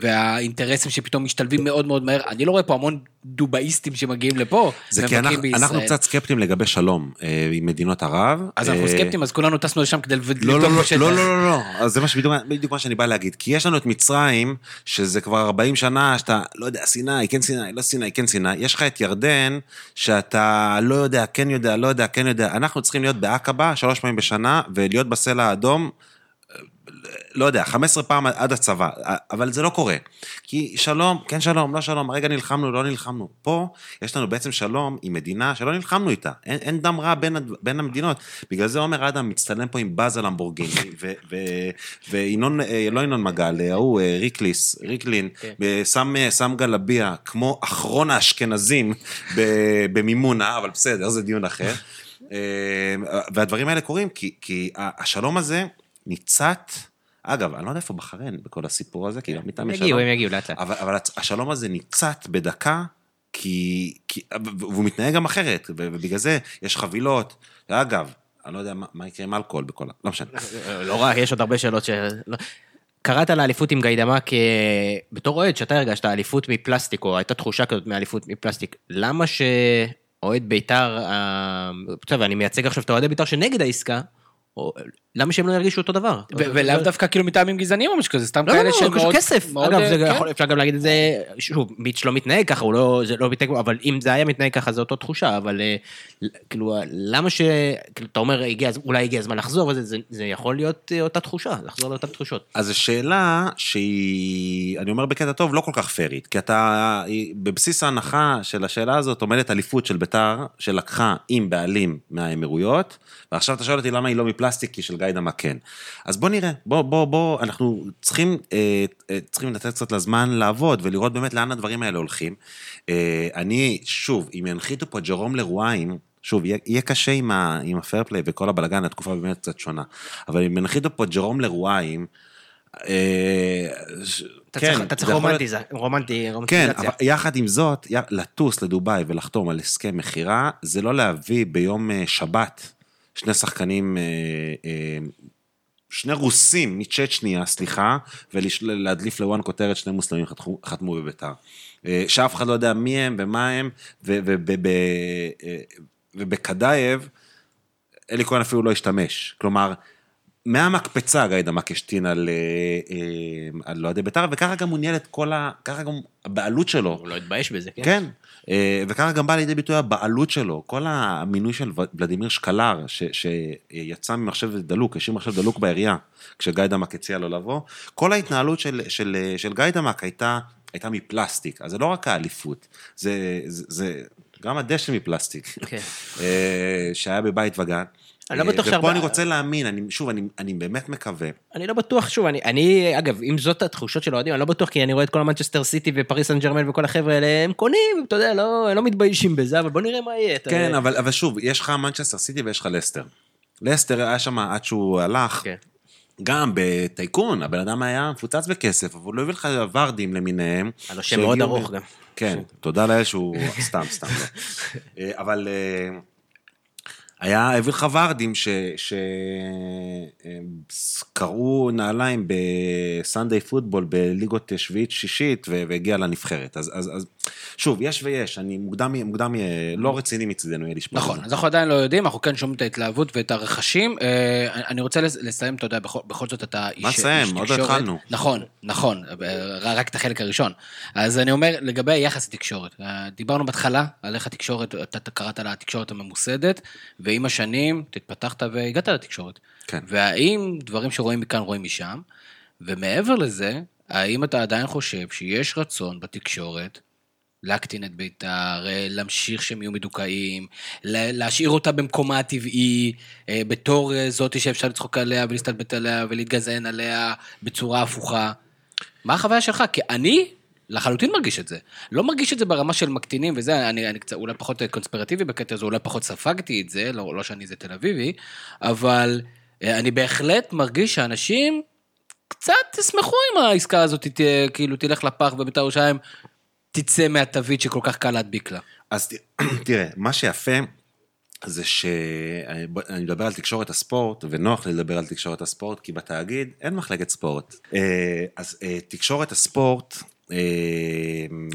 והאינטרסים שפתאום משתלבים מאוד מאוד מהר, אני לא רואה פה המון דובאיסטים שמגיעים לפה, זה כי אנחנו, בישראל. אנחנו קצת סקפטיים לגבי שלום עם מדינות ערב. אז אנחנו סקפטיים, אז כולנו טסנו לשם כדי לא, לבדוק לא, לא, בשטח. לא, לא, לא, לא, אז זה מה שבדיוק בדיוק מה שאני בא להגיד. כי יש לנו את מצרים, שזה כבר 40 שנה, שאתה, לא יודע, סיני, כן סיני, לא סיני, כן סיני. יש לך את ירדן, שאתה לא יודע, כן יודע, לא יודע, כן יודע. אנחנו צריכים להיות בעקבה שלוש פעמים בשנה, ולהיות בסלע האדום, לא יודע, 15 פעם עד הצבא, אבל זה לא קורה. כי שלום, כן שלום, לא שלום, הרגע נלחמנו, לא נלחמנו. פה יש לנו בעצם שלום עם מדינה שלא נלחמנו איתה. אין, אין דם רע בין, בין המדינות. בגלל זה עומר אדם מצטלם פה עם באז למבורגיני, ו- ו- וינון, אה, לא ינון מגל, אה, ההוא, אה, ריקליס, ריקלין, כן. אה, שם, שם גלביה, כמו אחרון האשכנזים במימונה, אבל בסדר, זה דיון אחר. והדברים האלה קורים כי, כי השלום הזה ניצת, אגב, אני לא יודע איפה בחריין בכל הסיפור הזה, כי גם איתם יש יגיעו, שלום. הם יגיעו לאט לאט. אבל, אבל השלום הזה ניצת בדקה, כי, כי, והוא מתנהג גם אחרת, ובגלל זה יש חבילות. אגב, אני לא יודע מה, מה יקרה עם אלכוהול בכל ה... לא משנה. לא רק, יש עוד הרבה שאלות ש... לא. קראת לאליפות עם גיידמק אה, בתור אוהד, שאתה הרגשת אליפות מפלסטיק, או הייתה תחושה כזאת מאליפות מפלסטיק, למה שאוהד בית"ר, אה, בסדר, אני מייצג עכשיו את אוהדי בית"ר שנגד העסקה, או, למה שהם לא ירגישו אותו דבר? ולאו דווקא כאילו מטעמים גזעניים או משהו כזה, סתם לא, לא, כאלה לא, שהם פשוט מאוד... כסף. מאוד, אגב, אה, זה כן. יכול- אפשר גם להגיד את זה, שוב, מיץ' לא מתנהג ככה, הוא לא, זה לא מתנהג, אבל אם זה היה מתנהג ככה, זו אותו תחושה, אבל אה, כאילו, למה ש... כאילו, אתה אומר, הגיע, אולי הגיע הזמן לחזור, וזה, זה, זה יכול להיות אה, אותה תחושה, לחזור לאותן תחושות. אז זו שאלה שהיא, אני אומר בקטע טוב, לא כל כך פיירית, כי אתה, בבסיס ההנחה של השאלה הזאת עומדת אליפות של ביתר, שלקחה עם בעלים מהאמירויות, ועכשיו אתה שואל אותי למה היא לא מפלסטיק, כי של גיידמה כן. אז בוא נראה, בוא, בוא, בוא, אנחנו צריכים, אה, אה, צריכים לתת קצת לזמן לעבוד ולראות באמת לאן הדברים האלה הולכים. אה, אני, שוב, אם ינחיתו פה ג'רום לרואיים, שוב, יהיה, יהיה קשה עם, ה, עם הפיירפליי וכל הבלגן, התקופה באמת קצת שונה. אבל אם ינחיתו פה ג'רום לרואיים, אה, אתה כן, צריך, רומנטי, כן, רומנטיזציה. אבל יחד עם זאת, לטוס לדובאי ולחתום על הסכם מכירה, זה לא להביא ביום אה, שבת שני שחקנים, אה, אה, שני רוסים מצ'צ'ניה, סליחה, ולהדליף לוואן כותרת שני מוסלמים חתמו, חתמו בביתר. אה, שאף אחד לא יודע מי הם ומה הם, ו- ו- ב- ב- ובקדאייב, אלי כהן אפילו לא השתמש. כלומר, מהמקפצה גיידמק השתין על, על אוהדי בית"ר, וככה גם הוא ניהל את כל ה... ככה גם הבעלות שלו. הוא לא התבייש בזה, כן? כן. אה, וככה גם בא לידי ביטוי הבעלות שלו. כל המינוי של ולדימיר שקלר, ש, שיצא ממחשב דלוק, השאיר מחשב דלוק בעירייה, כשגיידמק הציע לו לבוא, כל ההתנהלות של, של, של גיידמק הייתה, הייתה מפלסטיק. אז זה לא רק האליפות, זה, זה, זה גם הדשא מפלסטיק, כן. אה, שהיה בבית וגן. אני לא בטוח ופה שהרבה- אני רוצה להאמין, אני, שוב, אני, אני באמת מקווה. אני לא בטוח, שוב, אני, אני, אגב, אם זאת התחושות של האוהדים, אני לא בטוח, כי אני רואה את כל המנצ'סטר סיטי ופריס סן ג'רמן וכל החבר'ה האלה, הם קונים, אתה יודע, לא, הם לא מתביישים בזה, אבל בוא נראה מה יהיה. אתה- כן, אבל, אבל שוב, יש לך מנצ'סטר סיטי ויש לך לסטר. לסטר היה שם עד שהוא הלך, כן. גם בטייקון, הבן אדם היה מפוצץ בכסף, אבל הוא לא הביא לך ורדים למיניהם. היה לו שם מאוד ארוך גם. כן, תודה לאל שהוא... סתם, סתם, לא. אה, אבל אה, היה, הביא לך ורדים שקראו נעליים בסנדיי פוטבול בליגות שביעית שישית ו- והגיע לנבחרת. אז, אז, אז שוב, יש ויש, אני מוקדם, מוקדם יהיה, לא רציני מצדנו יהיה לשפוט. נכון. אז אנחנו עדיין לא יודעים, אנחנו כן שומעים את ההתלהבות ואת הרכשים. אה, אני רוצה לס- לסיים, אתה יודע, בכל, בכל זאת אתה איש מה לסיים? עוד לא. התחלנו. נכון, נכון, אה, רק את החלק הראשון. אז אני אומר, לגבי היחס לתקשורת, אה, דיברנו בהתחלה על איך התקשורת, אתה קראת לה התקשורת הממוסדת, ועם השנים התפתחת והגעת לתקשורת. כן. והאם דברים שרואים מכאן רואים משם, ומעבר לזה, האם אתה עדיין חושב שיש רצון בתקשורת להקטין את בית"ר, להמשיך שהם יהיו מדוכאים, לה- להשאיר אותה במקומה הטבעי, אה, בתור אה, זאתי שאפשר לצחוק עליה ולהסתלבט עליה ולהתגזען עליה בצורה הפוכה. מה החוויה שלך? כי אני, לחלוטין מרגיש את זה. לא מרגיש את זה ברמה של מקטינים וזה, אני, אני קצת אולי פחות קונספירטיבי בקטע הזה, אולי פחות ספגתי את זה, לא, לא שאני איזה תל אביבי, אבל אה, אני בהחלט מרגיש שאנשים קצת תשמחו אם העסקה הזאת ת, כאילו תלך לפח ובית"ר ירושלים תצא מהתווית שכל כך קל להדביק לה. אז תראה, מה שיפה זה שאני מדבר על תקשורת הספורט, ונוח לי לדבר על תקשורת הספורט, כי בתאגיד אין מחלקת ספורט. אה, אז אה, תקשורת הספורט,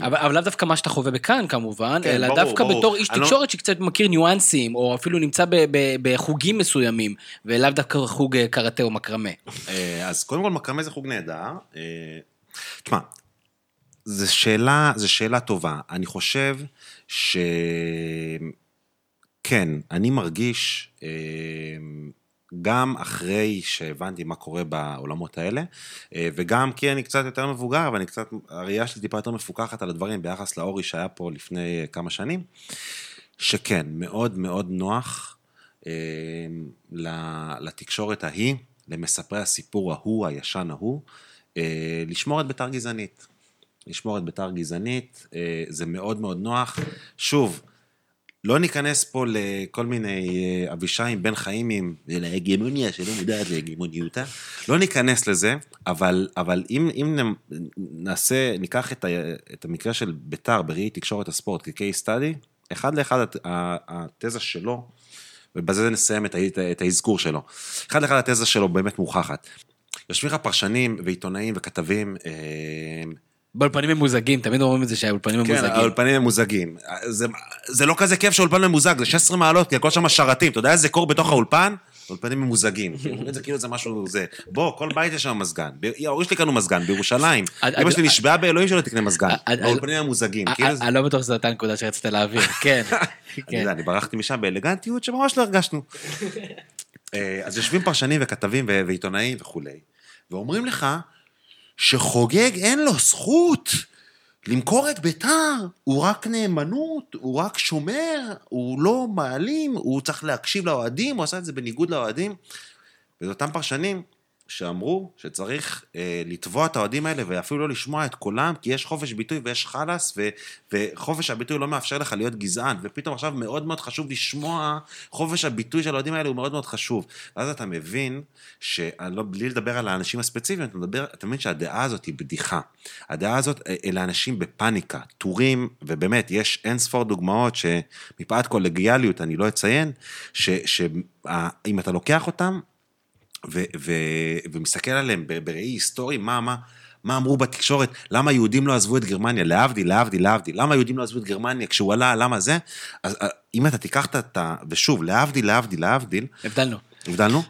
אבל, אבל לאו דווקא מה שאתה חווה בכאן כמובן, כן, אלא ברור, דווקא ברור. בתור איש לא- תקשורת שקצת מכיר ניואנסים, או אפילו נמצא ב, ב, בחוגים מסוימים, ולאו דווקא חוג אה, קראטה או מקרמה. אה, אז קודם כל מקרמה זה חוג נהדר. אה, תשמע, זו שאלה, זו שאלה טובה. אני חושב ש... כן, אני מרגיש, גם אחרי שהבנתי מה קורה בעולמות האלה, אה, וגם כי אני קצת יותר מבוגר, ואני קצת, הראייה שלי טיפה יותר מפוקחת על הדברים ביחס לאורי שהיה פה לפני אה, כמה שנים, שכן, מאוד מאוד נוח אה, לתקשורת ההיא, למספרי הסיפור ההוא, הישן ההוא, לשמור את בית"ר גזענית. לשמור את בית"ר גזענית, זה מאוד מאוד נוח. שוב, לא ניכנס פה לכל מיני אה, אבישיים בן חיימים, להגמוניה שלא מודעת להגמוניותה. לא ניכנס לזה, אבל, אבל אם, אם נעשה, ניקח את, ה, את המקרה של ביתר בראי תקשורת הספורט כ-case study, אחד לאחד התזה שלו, ובזה נסיים את, ה- את האזכור שלו. אחד לאחד התזה שלו באמת מוכחת. יושבים לך פרשנים ועיתונאים וכתבים, אה, באולפנים ממוזגים, תמיד אומרים את זה שהאולפנים כן, ממוזגים. האולפנים ממוזגים. זה, זה לא כזה כיף שהאולפן ממוזג, זה 16 מעלות, כי הכל שם שרתים. אתה יודע איזה קור בתוך האולפן? אולפנים ממוזגים. את זה כאילו זה משהו, זה... בוא, כל בית יש שם מזגן. ההורים שלי קנו מזגן, בירושלים. עד- אמא עד- שלי נשבעה באלוהים שלא תקנה מזגן. הממוזגים. אה, כאילו אה, אני לא בטוח שזו אותה נקודה שרצית להעביר, כן. אני כן. אני ברחתי משם באלגנטיות שממש לא הרגשנו. אה, אז יושבים פרשנים וכתבים ועיתונאים וכולי, ואומרים לך שחוגג אין לו זכות למכור את ביתר, הוא רק נאמנות, הוא רק שומר, הוא לא מעלים, הוא צריך להקשיב לאוהדים, הוא עשה את זה בניגוד לאוהדים. וזה אותם פרשנים שאמרו שצריך אה, לתבוע את האוהדים האלה ואפילו לא לשמוע את קולם, כי יש חופש ביטוי ויש חלאס, ו, וחופש הביטוי לא מאפשר לך להיות גזען, ופתאום עכשיו מאוד מאוד חשוב לשמוע, חופש הביטוי של האוהדים האלה הוא מאוד מאוד חשוב. ואז אתה מבין, שלא, בלי לדבר על האנשים הספציפיים, אתה, מדבר, אתה מבין שהדעה הזאת היא בדיחה. הדעה הזאת, אה, אלה אנשים בפאניקה, טורים, ובאמת, יש אין ספור דוגמאות שמפאת קולגיאליות אני לא אציין, שאם אתה לוקח אותם, ו- ו- ומסתכל עליהם בראי היסטורי, מה, מה, מה אמרו בתקשורת, למה יהודים לא עזבו את גרמניה, להבדיל, להבדיל, להבדיל, למה יהודים לא עזבו את גרמניה כשהוא עלה, למה זה? אז אה, אם אתה תיקח את ה... ושוב, להבדיל, להבדיל, להבדיל, הבדלנו. הבדלנו?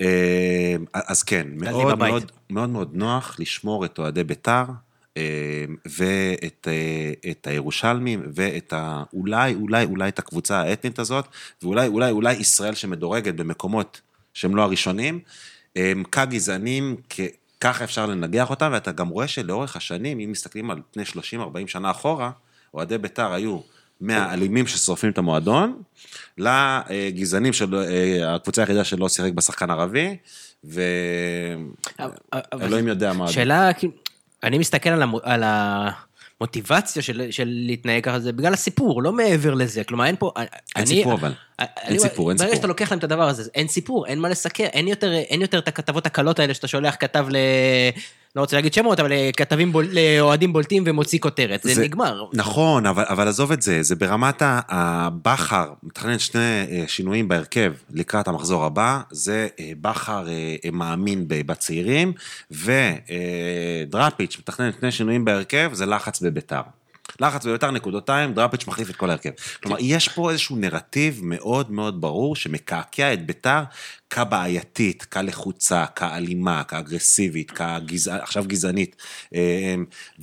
אה, אז כן, מאוד. מאוד, מאוד מאוד נוח לשמור את אוהדי בית"ר. אה, ואת את הירושלמים, ואת ה... אולי, אולי, אולי את הקבוצה האתנית הזאת, ואולי, אולי, אולי ישראל שמדורגת במקומות שהם לא הראשונים, הם כגזענים, כ- ככה אפשר לנגח אותם, ואתה גם רואה שלאורך השנים, אם מסתכלים על פני 30-40 שנה אחורה, אוהדי בית"ר היו מהאלימים ששורפים את המועדון, לגזענים של אה, הקבוצה היחידה שלא שיחק בשחקן ערבי, ואלוהים יודע מה. שאלה, כאילו, אני מסתכל על, המו, על המוטיבציה של, של להתנהג ככה, זה בגלל הסיפור, לא מעבר לזה. כלומר, אין פה... אין סיפור, אבל. אני- אין סיפור, אין ברגע סיפור. שאתה לוקח להם את הדבר הזה, אין סיפור, אין מה לסקר, אין יותר, אין יותר את הכתבות הקלות האלה שאתה שולח כתב ל... לא רוצה להגיד שמות, אבל לכתבים, בול, לאוהדים בולטים ומוציא כותרת. זה, זה- נגמר. נכון, אבל, אבל עזוב את זה, זה ברמת הבכר, מתכנן שני אה, שינויים בהרכב לקראת המחזור הבא, זה אה, בכר אה, אה, מאמין בצעירים, ודראפיץ' מתכנן שני שינויים בהרכב, זה לחץ בביתר. לחץ בביתר נקודותיים, דראפיץ' מחליף את כל ההרכב. כלומר, יש פה איזשהו נרטיב מאוד מאוד ברור שמקעקע את ביתר כבעייתית, כלחוצה, כאלימה, כאגרסיבית, כגזע... עכשיו גזענית. אה,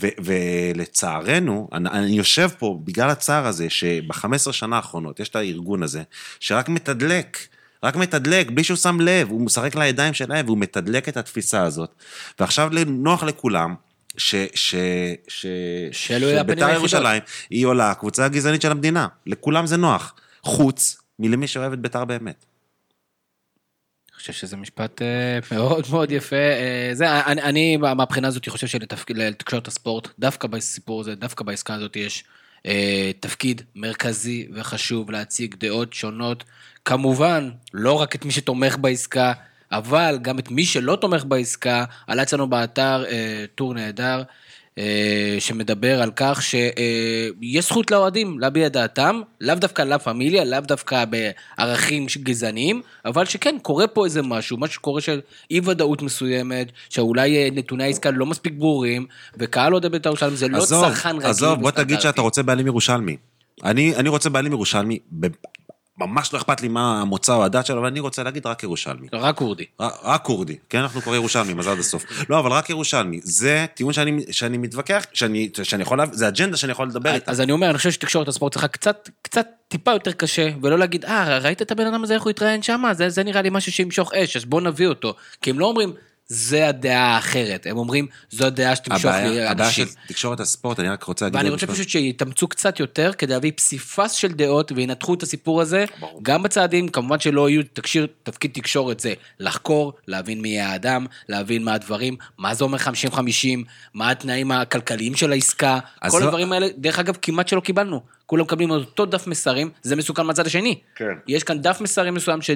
ו- ולצערנו, אני, אני יושב פה בגלל הצער הזה, שב-15 שנה האחרונות יש את הארגון הזה, שרק מתדלק. רק מתדלק, בלי שהוא שם לב, הוא משחק לידיים שלהם והוא מתדלק את התפיסה הזאת. ועכשיו נוח לכולם, ש... ש... ש... שבית"ר. ירושלים היא עולה הקבוצה הגזענית של המדינה. לכולם זה נוח. חוץ מלמי שאוהב את בית"ר באמת. אני חושב שזה משפט אה, מאוד מאוד יפה. אה, זה, אני, אני מהבחינה הזאת חושב שלתקשורת הספורט, דווקא בסיפור הזה, דווקא בעסקה הזאת יש אה, תפקיד מרכזי וחשוב להציג דעות שונות. כמובן, לא רק את מי שתומך בעסקה, אבל גם את מי שלא תומך בעסקה, עלה אצלנו באתר אה, טור נהדר. אה, שמדבר על כך שיש זכות לאוהדים להביע את דעתם, לאו דווקא לה פמיליה, לאו דווקא בערכים גזעניים, אבל שכן, קורה פה איזה משהו, משהו שקורה של אי ודאות מסוימת, שאולי אה, נתוני העסקה לא מספיק ברורים, וקהל אוהדי בית"ר ירושלים זה לא עזוב, צרכן רגיל עזוב, בוא תגיד. שאתה רוצה בעלים ירושלמי. אני, אני רוצה בעלים ירושלמי, ממש לא אכפת לי מה המוצא או הדת שלו, אבל אני רוצה להגיד רק ירושלמי. רק כורדי. רק כורדי, כן, אנחנו קוראים ירושלמים, אז עד הסוף. לא, אבל רק ירושלמי. זה טיעון שאני, שאני מתווכח, שאני, שאני יכול, לה- זה אג'נדה שאני יכול לדבר איתה. אז אני אומר, אני חושב שתקשורת הספורט צריכה קצת, קצת טיפה יותר קשה, ולא להגיד, אה, ראית את הבן אדם הזה, איך הוא התראיין שם? זה, זה נראה לי משהו שימשוך אש, אז בוא נביא אותו. כי הם לא אומרים, זה הדעה האחרת, הם אומרים, זו הדעה שתמשוך לי הבעיה, הבעיה של. תקשורת הספורט, אני רק רוצה להגיד... ואני רוצה משפט. פשוט שיתאמצו קצת יותר כדי להביא פסיפס של דעות וינתחו את הסיפור הזה, גם בצעדים, כמובן שלא יהיו, תקשיר, תפקיד תקשורת זה לחקור, להבין מי יהיה האדם, להבין מה הדברים, מה זה אומר 50-50, מה התנאים הכלכליים של העסקה, כל לא- הדברים האלה, דרך אגב, כמעט שלא קיבלנו. כולם מקבלים אותו דף מסרים, זה מסוכן מהצד השני. כן. יש כאן דף מסרים מסוים ש...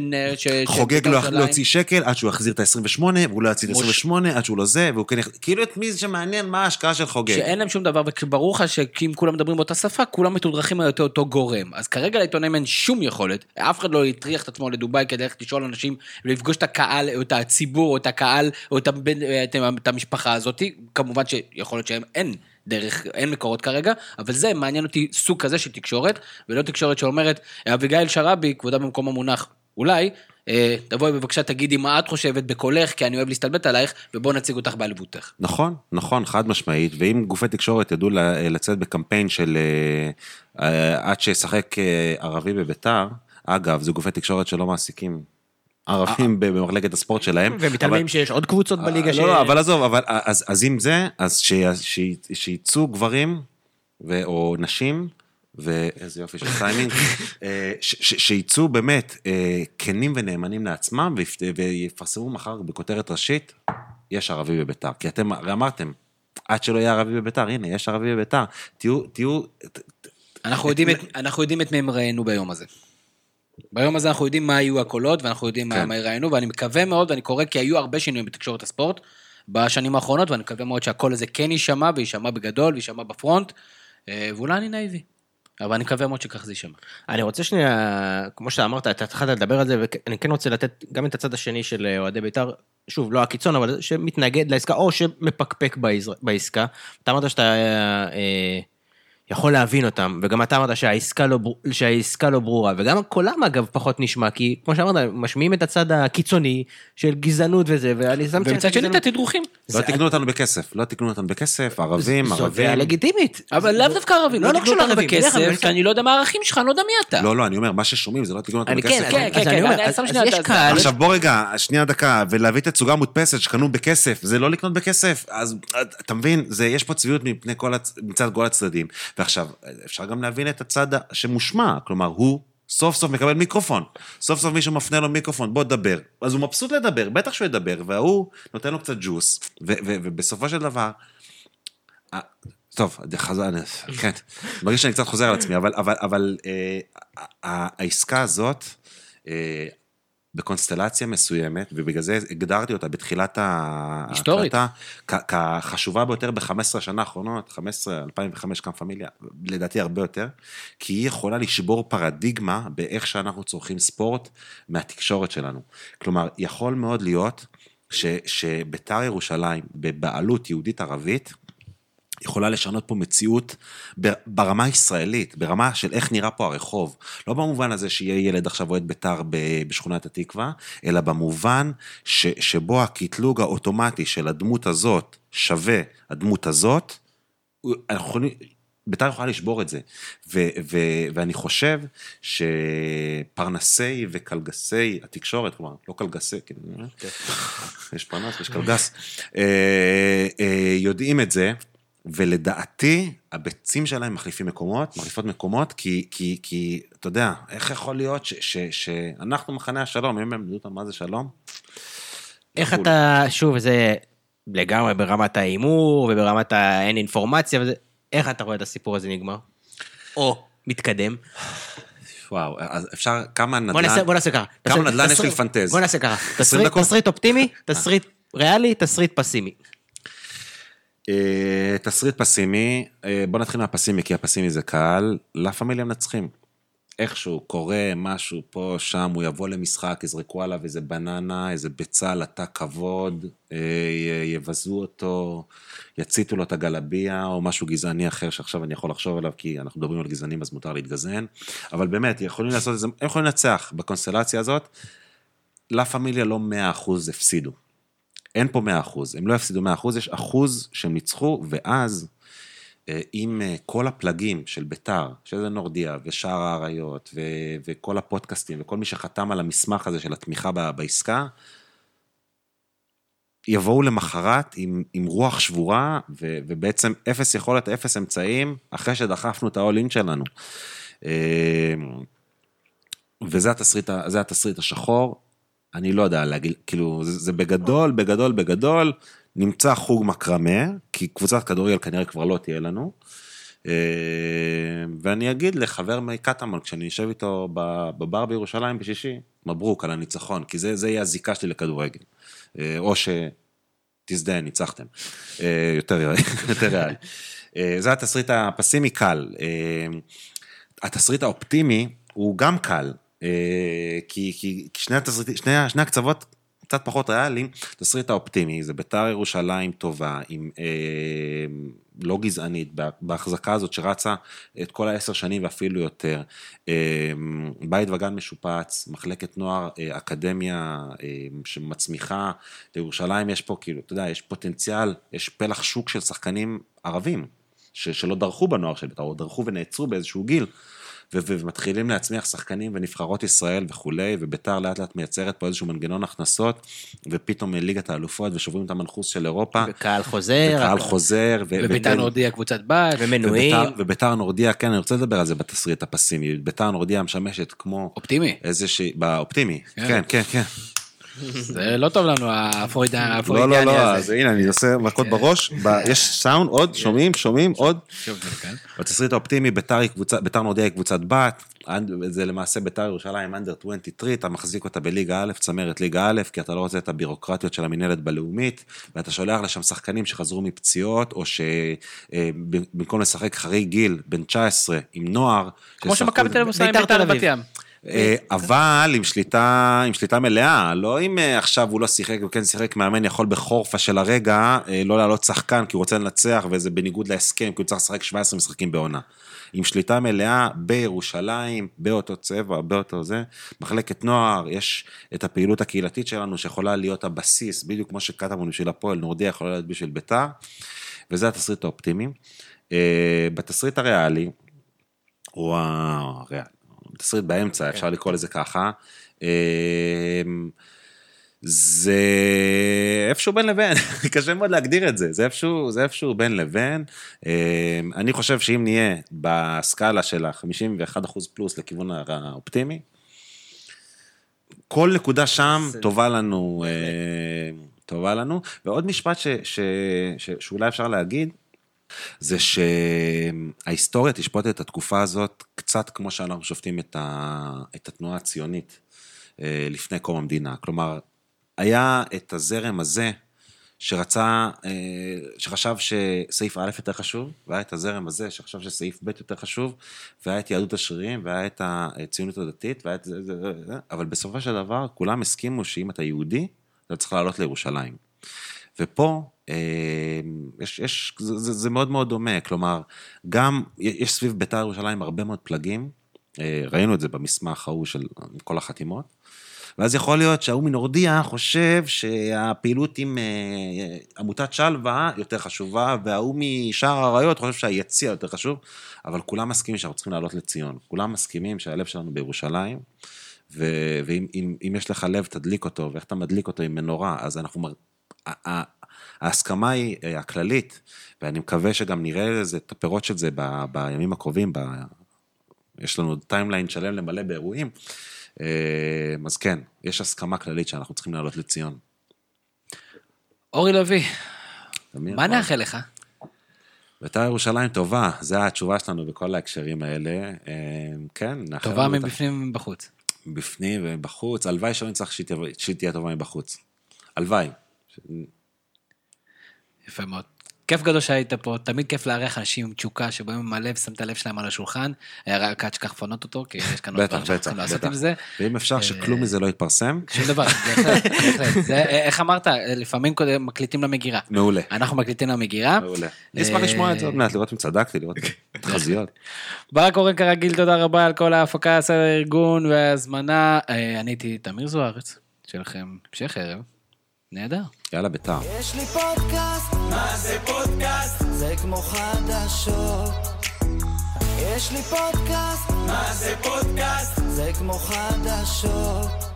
חוגג לא. להוציא שקל עד שהוא יחזיר את ה-28, והוא לא מוש- ה-28, עד שהוא לא זה, והוא כן... יח- כאילו את מי זה שמעניין מה ההשקעה של חוגג. שאין להם שום דבר, וברור לך שאם כולם מדברים באותה שפה, כולם מתודרכים על אותו, אותו גורם. אז כרגע לעיתונאים אין שום יכולת, אף אחד לא הטריח את עצמו לדובאי כדי ללכת לשאול אנשים ולפגוש את הקהל, או את הציבור, או את הקהל, או את, הבן, את, את המשפחה הזאת. כמובן שיכול להיות שהם אין. דרך, אין מקורות כרגע, אבל זה מעניין אותי סוג כזה של תקשורת, ולא תקשורת שאומרת, אביגיל שרעבי, כבודה במקום המונח, אולי, תבואי בבקשה תגידי מה את חושבת בקולך, כי אני אוהב להסתלבט עלייך, ובוא נציג אותך בעליבותך. נכון, נכון, חד משמעית, ואם גופי תקשורת ידעו ל- לצאת בקמפיין של אה, אה, עד שישחק אה, ערבי בביתר, אגב, זה גופי תקשורת שלא מעסיקים ערבים במחלקת הספורט שלהם. ומתעלמים שיש עוד קבוצות בליגה ש... לא, לא, אבל עזוב, אבל אז, אז אם זה, אז ש- ש- שיצאו גברים ו, או נשים, ואיזה יופי של טיימינג, אה, שיצאו באמת אה, כנים ונאמנים לעצמם ויפ- ויפרסמו מחר בכותרת ראשית, יש ערבי בביתר. כי אתם הרי אמרתם, עד שלא יהיה ערבי בביתר, הנה, יש ערבי בביתר. תהיו, תהיו, אנחנו יודעים, את, אנחנו יודעים את מי הם ראיינו ביום הזה. ביום הזה אנחנו יודעים מה היו הקולות, ואנחנו יודעים כן. מה ראיינו, ואני מקווה מאוד, ואני קורא כי היו הרבה שינויים בתקשורת הספורט בשנים האחרונות, ואני מקווה מאוד שהקול הזה כן יישמע, ויישמע בגדול, ויישמע בפרונט, אה, ואולי אני נאיבי. אבל אני מקווה מאוד שכך זה יישמע. אני רוצה שנייה, כמו שאתה אמרת, אתה התחלת לדבר על זה, ואני כן רוצה לתת גם את הצד השני של אה, אוהדי בית"ר, שוב, לא הקיצון, אבל שמתנגד לעסקה, או שמפקפק בעסקה. אתה אמרת שאתה אה, יכול להבין אותם, וגם אתה אמרת שהעסקה לא, בר- שהעסקה לא ברורה, וגם קולם אגב פחות נשמע, כי כמו שאמרת, משמיעים את הצד הקיצוני של גזענות וזה, ואני שם ומצד שני את התדרוכים. לא תקנו אותנו בכסף, לא תקנו אותנו בכסף, ערבים, ערבים. דעה לגיטימית. אבל לאו דווקא ערבים, לא, לא לא תקנו אותנו בכסף, כי אני לא יודע מה הערכים שלך, אני לא יודע מי אתה. לא, לא, אני אומר, מה ששומעים זה לא תקנו אותנו אני בכסף. כן, כן, אז כן, עכשיו בוא רגע, שנייה דקה, ולהביא תצוגה מודפסת שקנו בכסף, זה לא לקנות בכסף, אז אתה מבין, יש פה צביעות. מצד כל הצדדים. ועכשיו, אפשר גם להבין את הצד שמושמע, כלומר, הוא סוף סוף מקבל מיקרופון, סוף סוף מישהו מפנה לו מיקרופון, בוא דבר. אז הוא מבסוט לדבר, בטח שהוא ידבר, וההוא נותן לו קצת ג'וס, ובסופו של דבר, טוב, אני- כן, מרגיש שאני קצת חוזר על עצמי, אבל, אבל, אבל אה, העסקה הזאת, אה, בקונסטלציה מסוימת, ובגלל זה הגדרתי אותה בתחילת. ההקלטה, כחשובה ביותר ב-15 השנה האחרונות, 15, 2005 קם פמיליה, לדעתי הרבה יותר, כי היא יכולה לשבור פרדיגמה באיך שאנחנו צורכים ספורט מהתקשורת שלנו. כלומר, יכול מאוד להיות ש, שביתר ירושלים, בבעלות יהודית-ערבית, יכולה לשנות פה מציאות ברמה הישראלית, ברמה של איך נראה פה הרחוב. לא במובן הזה שיהיה ילד עכשיו אוהד בית"ר בשכונת התקווה, אלא במובן ש, שבו הקטלוג האוטומטי של הדמות הזאת שווה הדמות הזאת, הוא- אנחנו יכולים... בית"ר יכולה לשבור את זה, ו- ו- ואני חושב שפרנסי וקלגסי התקשורת, כלומר, לא קלגסי, כן, יש פרנס ויש קלגס, אה, אה, יודעים את זה, ולדעתי, הביצים שלהם מחליפים מקומות, מחליפות מקומות, כי, כי, כי אתה יודע, איך יכול להיות ש, ש, שאנחנו מחנה השלום, אם הם ידעו אותם מה זה שלום, איך בחו"ל. אתה, שוב, זה לגמרי ברמת ההימור וברמת האין אינפורמציה וזה, איך אתה רואה את הסיפור הזה נגמר? או מתקדם. וואו, אז אפשר, כמה נדל"ן... בוא נעשה, בוא נעשה ככה. כמה נדל"ן יש לי לפנטז? בוא נעשה ככה. 20 תסריט- דקות? תסריט אופטימי, תסריט ריאלי, תסריט פסימי. אה, תסריט פסימי, אה, בוא נתחיל מהפסימי, כי הפסימי זה קל. לה פמיליה מנצחים. איכשהו קורה משהו פה, שם, הוא יבוא למשחק, יזרקו עליו איזה בננה, איזה ביצה, לטה כבוד, אה, יבזו אותו, יציתו לו את הגלביה, או משהו גזעני אחר שעכשיו אני יכול לחשוב עליו, כי אנחנו מדברים על גזענים אז מותר להתגזען. אבל באמת, יכולים לעשות את זה, הם יכולים לנצח בקונסטלציה הזאת. לה פמיליה לא 100% הפסידו. אין פה 100%, הם לא הפסידו 100%, יש אחוז שהם ניצחו, ואז אה, עם אה, כל הפלגים של ביתר, שזה נורדיה ושער האריות ו- וכל הפודקאסטים וכל מי שחתם על המסמך הזה של התמיכה בעסקה, יבואו למחרת עם, עם רוח שבורה ו- ובעצם אפס יכולת, אפס אמצעים, אחרי שדחפנו את ה-all in שלנו. אה, וזה התסריט, התסריט השחור. אני לא יודע להגיד, כאילו, זה, זה בגדול, בגדול, בגדול, נמצא חוג מקרמה, כי קבוצת כדורגל כנראה כבר לא תהיה לנו. אה, ואני אגיד לחבר מקטמון, כשאני אשב איתו בבר בירושלים בשישי, מברוק על הניצחון, כי זה, זה יהיה הזיקה שלי לכדורגל. אה, או שתזדהה, ניצחתם. אה, יותר ריאלי. זה התסריט הפסימי קל. התסריט האופטימי הוא גם קל, כי, כי כי שני, התסריט, שני, שני הקצוות קצת פחות ריאליים, התסריט האופטימי זה ביתר ירושלים טובה, עם אה, לא גזענית, בה- בהחזקה הזאת שרצה את כל העשר שנים ואפילו יותר. אה, בית וגן משופץ, מחלקת נוער, אה, אקדמיה אה, שמצמיחה, לירושלים יש פה, כאילו, אתה יודע, יש פוטנציאל, יש פלח שוק של שחקנים ערבים, ש, שלא דרכו בנוער של בית"ר, או דרכו ונעצרו באיזשהו גיל, ומתחילים להצמיח שחקנים ונבחרות ישראל וכולי, וביתר לאט לאט מייצרת פה איזשהו מנגנון הכנסות, ופתאום ליגת האלופות ושוברים את המנחוס של אירופה, וקהל חוזר. וקהל. חוזר, וביתר נורדיה קבוצת בת. ומנויים. וביתר- וביתר נורדיה, כן, אני רוצה לדבר על זה בתסריט הפסימי, ביתר נורדיה משמשת כמו אופטימי. איזושהי, באופטימי, כן. כן, כן, כן. זה לא טוב לנו, הפרוידני לא, לא, הפרוידיאני לא, הזה. אז הנה, אני עושה מכות בראש, ב- יש סאונד, עוד, שומעים, שומעים, עוד. כאן. בתסריט האופטימי, ביתר נורדיה היא קבוצת בת, זה למעשה ביתר ירושלים אנדר 23, אתה מחזיק אותה בליגה א', צמרת ליגה א', כי אתה לא רוצה את הבירוקרטיות של המינהלת בלאומית, ואתה שולח לשם שחקנים שחזרו מפציעות, או שבמקום לשחק חריג גיל, בן 19, עם נוער, כמו שמכבי תל אביב עושה עם ביתר. בת ים. אה, אבל עם שליטה, עם שליטה מלאה, לא אם אה, עכשיו הוא לא שיחק, הוא כן שיחק, מאמן יכול בחורפה של הרגע אה, לא לעלות שחקן כי הוא רוצה לנצח וזה בניגוד להסכם, כי הוא צריך לשחק 17 משחקים בעונה. עם שליטה מלאה בירושלים, באותו צבע, באותו זה, מחלקת נוער, יש את הפעילות הקהילתית שלנו שיכולה להיות הבסיס, בדיוק כמו שקטמון בשביל הפועל, נורדיה יכולה להיות בשביל ביתר, וזה התסריט האופטימי. בתסריט הריאלי, הוא הריאלי, תסריט באמצע, אפשר לקרוא לזה ככה. אמ, זה איפשהו בין לבין, קשה מאוד להגדיר את זה, זה איפשהו, זה איפשהו בין לבין. אמ, אני חושב שאם נהיה בסקאלה של ה-51% פלוס לכיוון האופטימי, כל נקודה שם טובה לנו, אה, טובה לנו. ועוד משפט ש, ש, ש, שאולי אפשר להגיד, זה שההיסטוריה תשפוט את התקופה הזאת קצת כמו שאנחנו שופטים את, ה, את התנועה הציונית אה, לפני קום המדינה. כלומר, היה את הזרם הזה שרצה, אה, שחשב שסעיף א' יותר חשוב, והיה את הזרם הזה שחשב שסעיף ב' יותר חשוב, והיה את יהדות השרירים, והיה את הציונות הדתית, והיה את זה, זה, זה, זה, אבל בסופו של דבר כולם הסכימו שאם אתה יהודי, אתה צריך לעלות לירושלים. ופה יש, יש, זה, זה, מאוד מאוד דומה, כלומר, גם יש סביב בית"ר ירושלים הרבה מאוד פלגים, אה, ראינו את זה במסמך ההוא של כל החתימות, ואז יכול להיות שההוא מנורדיה חושב שהפעילות עם אה, עמותת שלווה יותר חשובה, וההוא משער האריות חושב שהיציע יותר חשוב, אבל כולם מסכימים שאנחנו צריכים לעלות לציון. כולם מסכימים שהלב שלנו בירושלים, ואם אם, אם יש לך לב, תדליק אותו, ואיך אתה מדליק אותו עם מנורה, אז אנחנו... ההסכמה היא אה, הכללית, ואני מקווה שגם נראה לזה, את הפירות של זה ב, בימים הקרובים, ב, יש לנו timeline שלם למלא באירועים, אה, אז כן, יש הסכמה כללית שאנחנו צריכים לעלות לציון. אורי לביא, תמיר, מה. נאחל לך? בית"ר ירושלים טובה, זו התשובה שלנו בכל ההקשרים האלה. אה, כן, נאחל טובה מבפנים ומבחוץ. מבפנים ובחוץ. הלוואי שלא נצטרך שהיא תהיה טובה מבחוץ. הלוואי. יפה מאוד. כיף גדול שהיית פה, תמיד כיף לארח אנשים עם תשוקה שבאים עם הלב, שם את הלב שלהם על השולחן. אה, רק עד שכח לפנות אותו, כי יש כאן עוד דברים שאנחנו צריכים לעשות. עם זה. ואם אפשר שכלום מזה לא יתפרסם, שום דבר, בהחלט, אה, איך אמרת? לפעמים מקליטים למגירה. מעולה. אנחנו מקליטים למגירה. מעולה. אני אשמח לשמוע את זה עוד מעט, לראות אם צדקתי, לראות תחזיות. ברק אורן כרגיל, תודה רבה על כל ההפקה, הסדר הארגון וההזמנה. אה, אני הייתי תמיר זוארץ, שיהיה לכם המשך ערב. נהדר. יאללה, בית"ר. יש לי פודקאסט, מה זה פודקאסט? זה כמו חדשות. יש לי פודקאסט, מה זה פודקאסט? זה כמו חדשות.